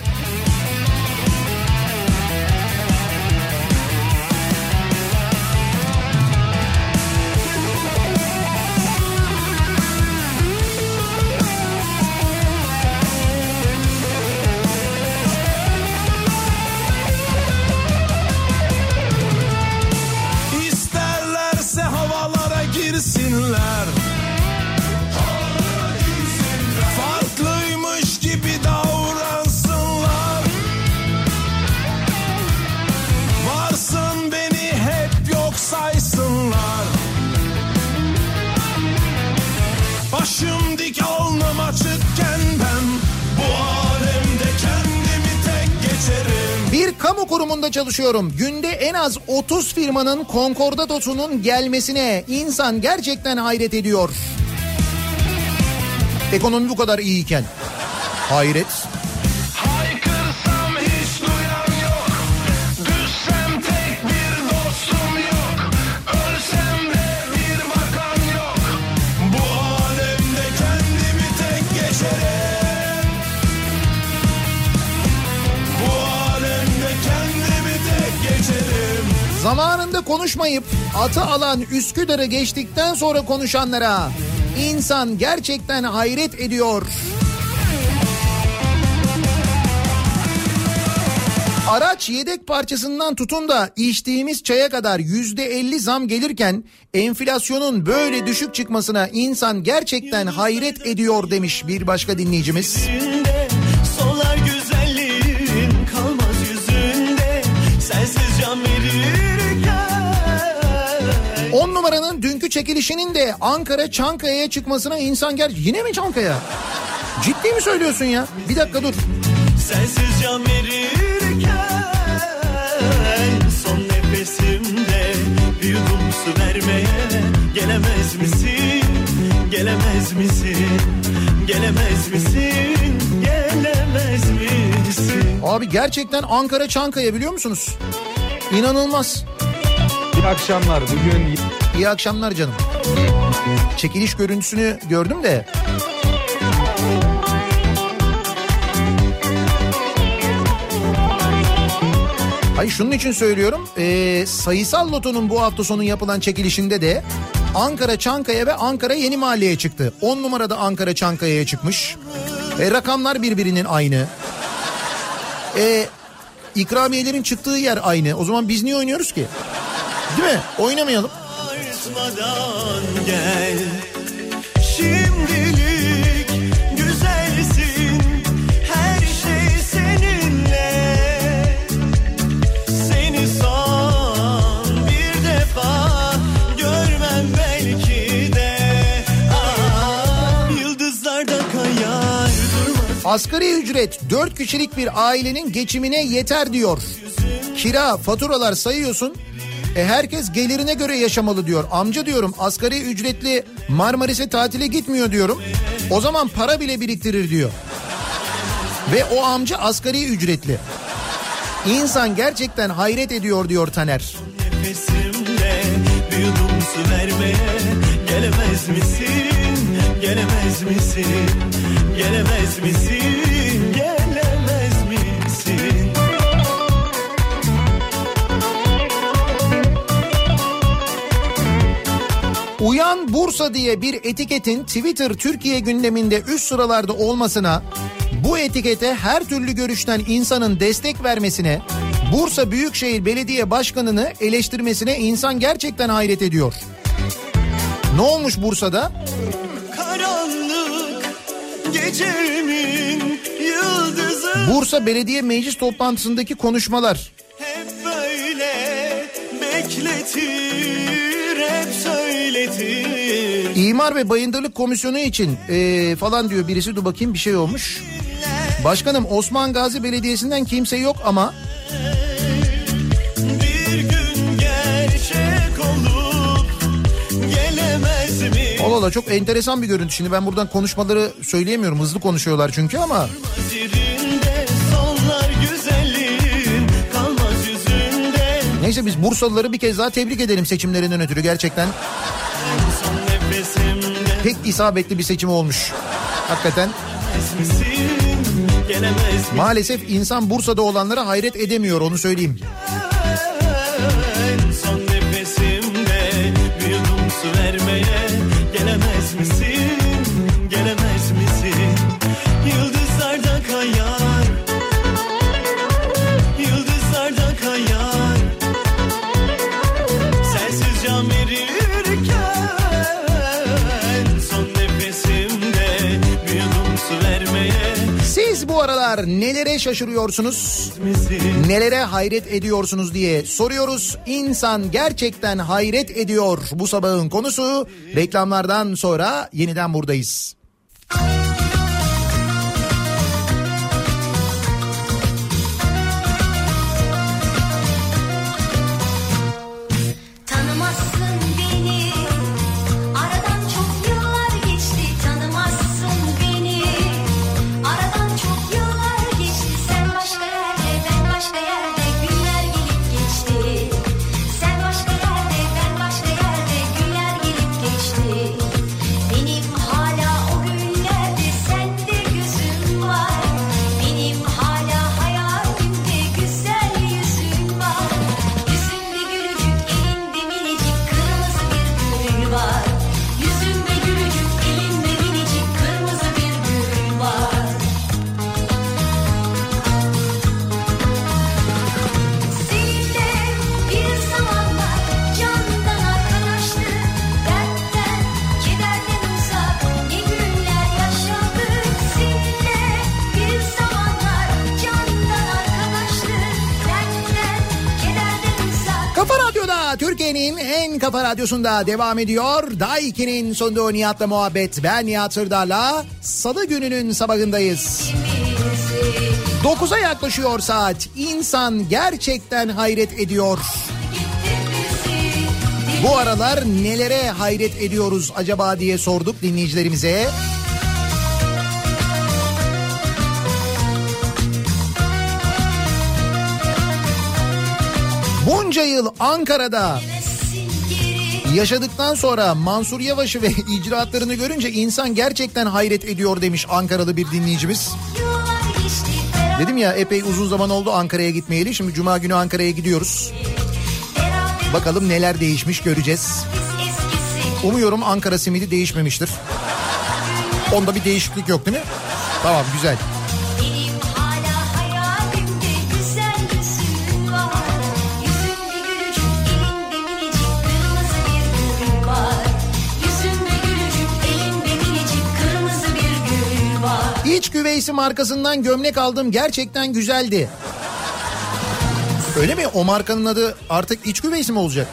Kamu kurumunda çalışıyorum. Günde en az 30 firmanın konkordatosunun gelmesine insan gerçekten hayret ediyor. Ekonomi bu kadar iyiyken. Hayret. Konuşmayıp atı alan Üsküdar'ı geçtikten sonra konuşanlara insan gerçekten hayret ediyor. Araç yedek parçasından tutun da içtiğimiz çaya kadar yüzde elli zam gelirken enflasyonun böyle düşük çıkmasına insan gerçekten hayret ediyor demiş bir başka dinleyicimiz. yüzünde 10 numaranın dünkü çekilişinin de Ankara Çankaya'ya çıkmasına insan ger... Yine mi Çankaya? Ciddi mi söylüyorsun ya? Bir dakika dur. Sensiz can verirken Son nefesimde bir yudum su vermeye Gelemez misin, gelemez misin, gelemez misin, gelemez misin Abi gerçekten Ankara Çankaya biliyor musunuz? İnanılmaz. İyi akşamlar. Bugün İyi akşamlar canım. Çekiliş görüntüsünü gördüm de. Hayır şunun için söylüyorum. Ee, sayısal lotonun bu hafta sonu yapılan çekilişinde de Ankara Çankaya ve Ankara Yeni Mahalle'ye çıktı. 10 numarada Ankara Çankaya'ya çıkmış. E, rakamlar birbirinin aynı. E, ikramiyelerin çıktığı yer aynı. O zaman biz niye oynuyoruz ki? Değil mi? Oynamayalım. Gel Şimdilik güzelsin Her şey seninle Seni son bir defa Görmem belki de ah, Yıldızlarda kayar Asgari ücret 4 kişilik bir ailenin geçimine yeter diyor. Kira, faturalar sayıyorsun. E herkes gelirine göre yaşamalı diyor. Amca diyorum asgari ücretli Marmaris'e tatile gitmiyor diyorum. O zaman para bile biriktirir diyor. Ve o amca asgari ücretli. İnsan gerçekten hayret ediyor diyor Taner. Gelemez misin, gelemez misin Gelemez misin, Uyan Bursa diye bir etiketin Twitter Türkiye gündeminde üst sıralarda olmasına, bu etikete her türlü görüşten insanın destek vermesine, Bursa Büyükşehir Belediye Başkanı'nı eleştirmesine insan gerçekten hayret ediyor. Ne olmuş Bursa'da? Karanlık gecemin yıldızı Bursa Belediye Meclis toplantısındaki konuşmalar. Hep böyle bekletir, İmar ve Bayındırlık Komisyonu için eee, falan diyor birisi dur bakayım bir şey olmuş. Başkanım Osman Gazi Belediyesi'nden kimse yok ama Bir gün gerçek olup gelemez mi? Allah Allah çok enteresan bir görüntü. Şimdi ben buradan konuşmaları söyleyemiyorum. Hızlı konuşuyorlar çünkü ama neyse biz Bursalıları bir kez daha tebrik edelim seçimlerinden ötürü. Gerçekten pek isabetli bir seçim olmuş. Hakikaten maalesef insan Bursa'da olanlara hayret edemiyor onu söyleyeyim. Nelere şaşırıyorsunuz? Nelere hayret ediyorsunuz diye soruyoruz. İnsan gerçekten hayret ediyor. Bu sabahın konusu reklamlardan sonra yeniden buradayız. Tanımazsın radyosunda devam ediyor. Daha 2'nin sonunda Nihat'la muhabbet. Ben Nihat Sırdar'la Salı gününün sabahındayız. 9'a yaklaşıyor saat. İnsan gerçekten hayret ediyor. Bu aralar nelere hayret ediyoruz acaba diye sorduk dinleyicilerimize. Bunca yıl Ankara'da Yaşadıktan sonra Mansur Yavaş'ı ve icraatlarını görünce insan gerçekten hayret ediyor demiş Ankaralı bir dinleyicimiz. Dedim ya epey uzun zaman oldu Ankara'ya gitmeyeli. Şimdi Cuma günü Ankara'ya gidiyoruz. Bakalım neler değişmiş göreceğiz. Umuyorum Ankara simidi değişmemiştir. Onda bir değişiklik yok değil mi? Tamam güzel. İç güveysi markasından gömlek aldım gerçekten güzeldi. Öyle mi? O markanın adı artık iç güveysi mi olacak?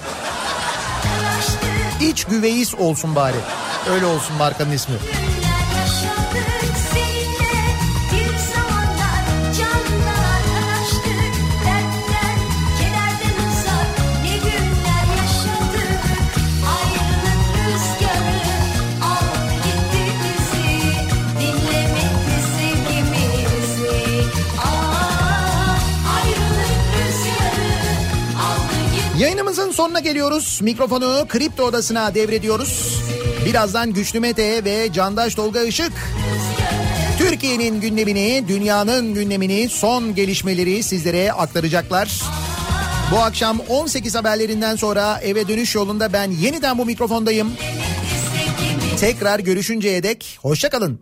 İç güveyiz olsun bari. Öyle olsun markanın ismi. Yayınımızın sonuna geliyoruz. Mikrofonu Kripto Odası'na devrediyoruz. Birazdan Güçlü Mete ve Candaş Tolga Işık Türkiye'nin gündemini, dünyanın gündemini, son gelişmeleri sizlere aktaracaklar. Bu akşam 18 haberlerinden sonra eve dönüş yolunda ben yeniden bu mikrofondayım. Tekrar görüşünceye dek hoşçakalın.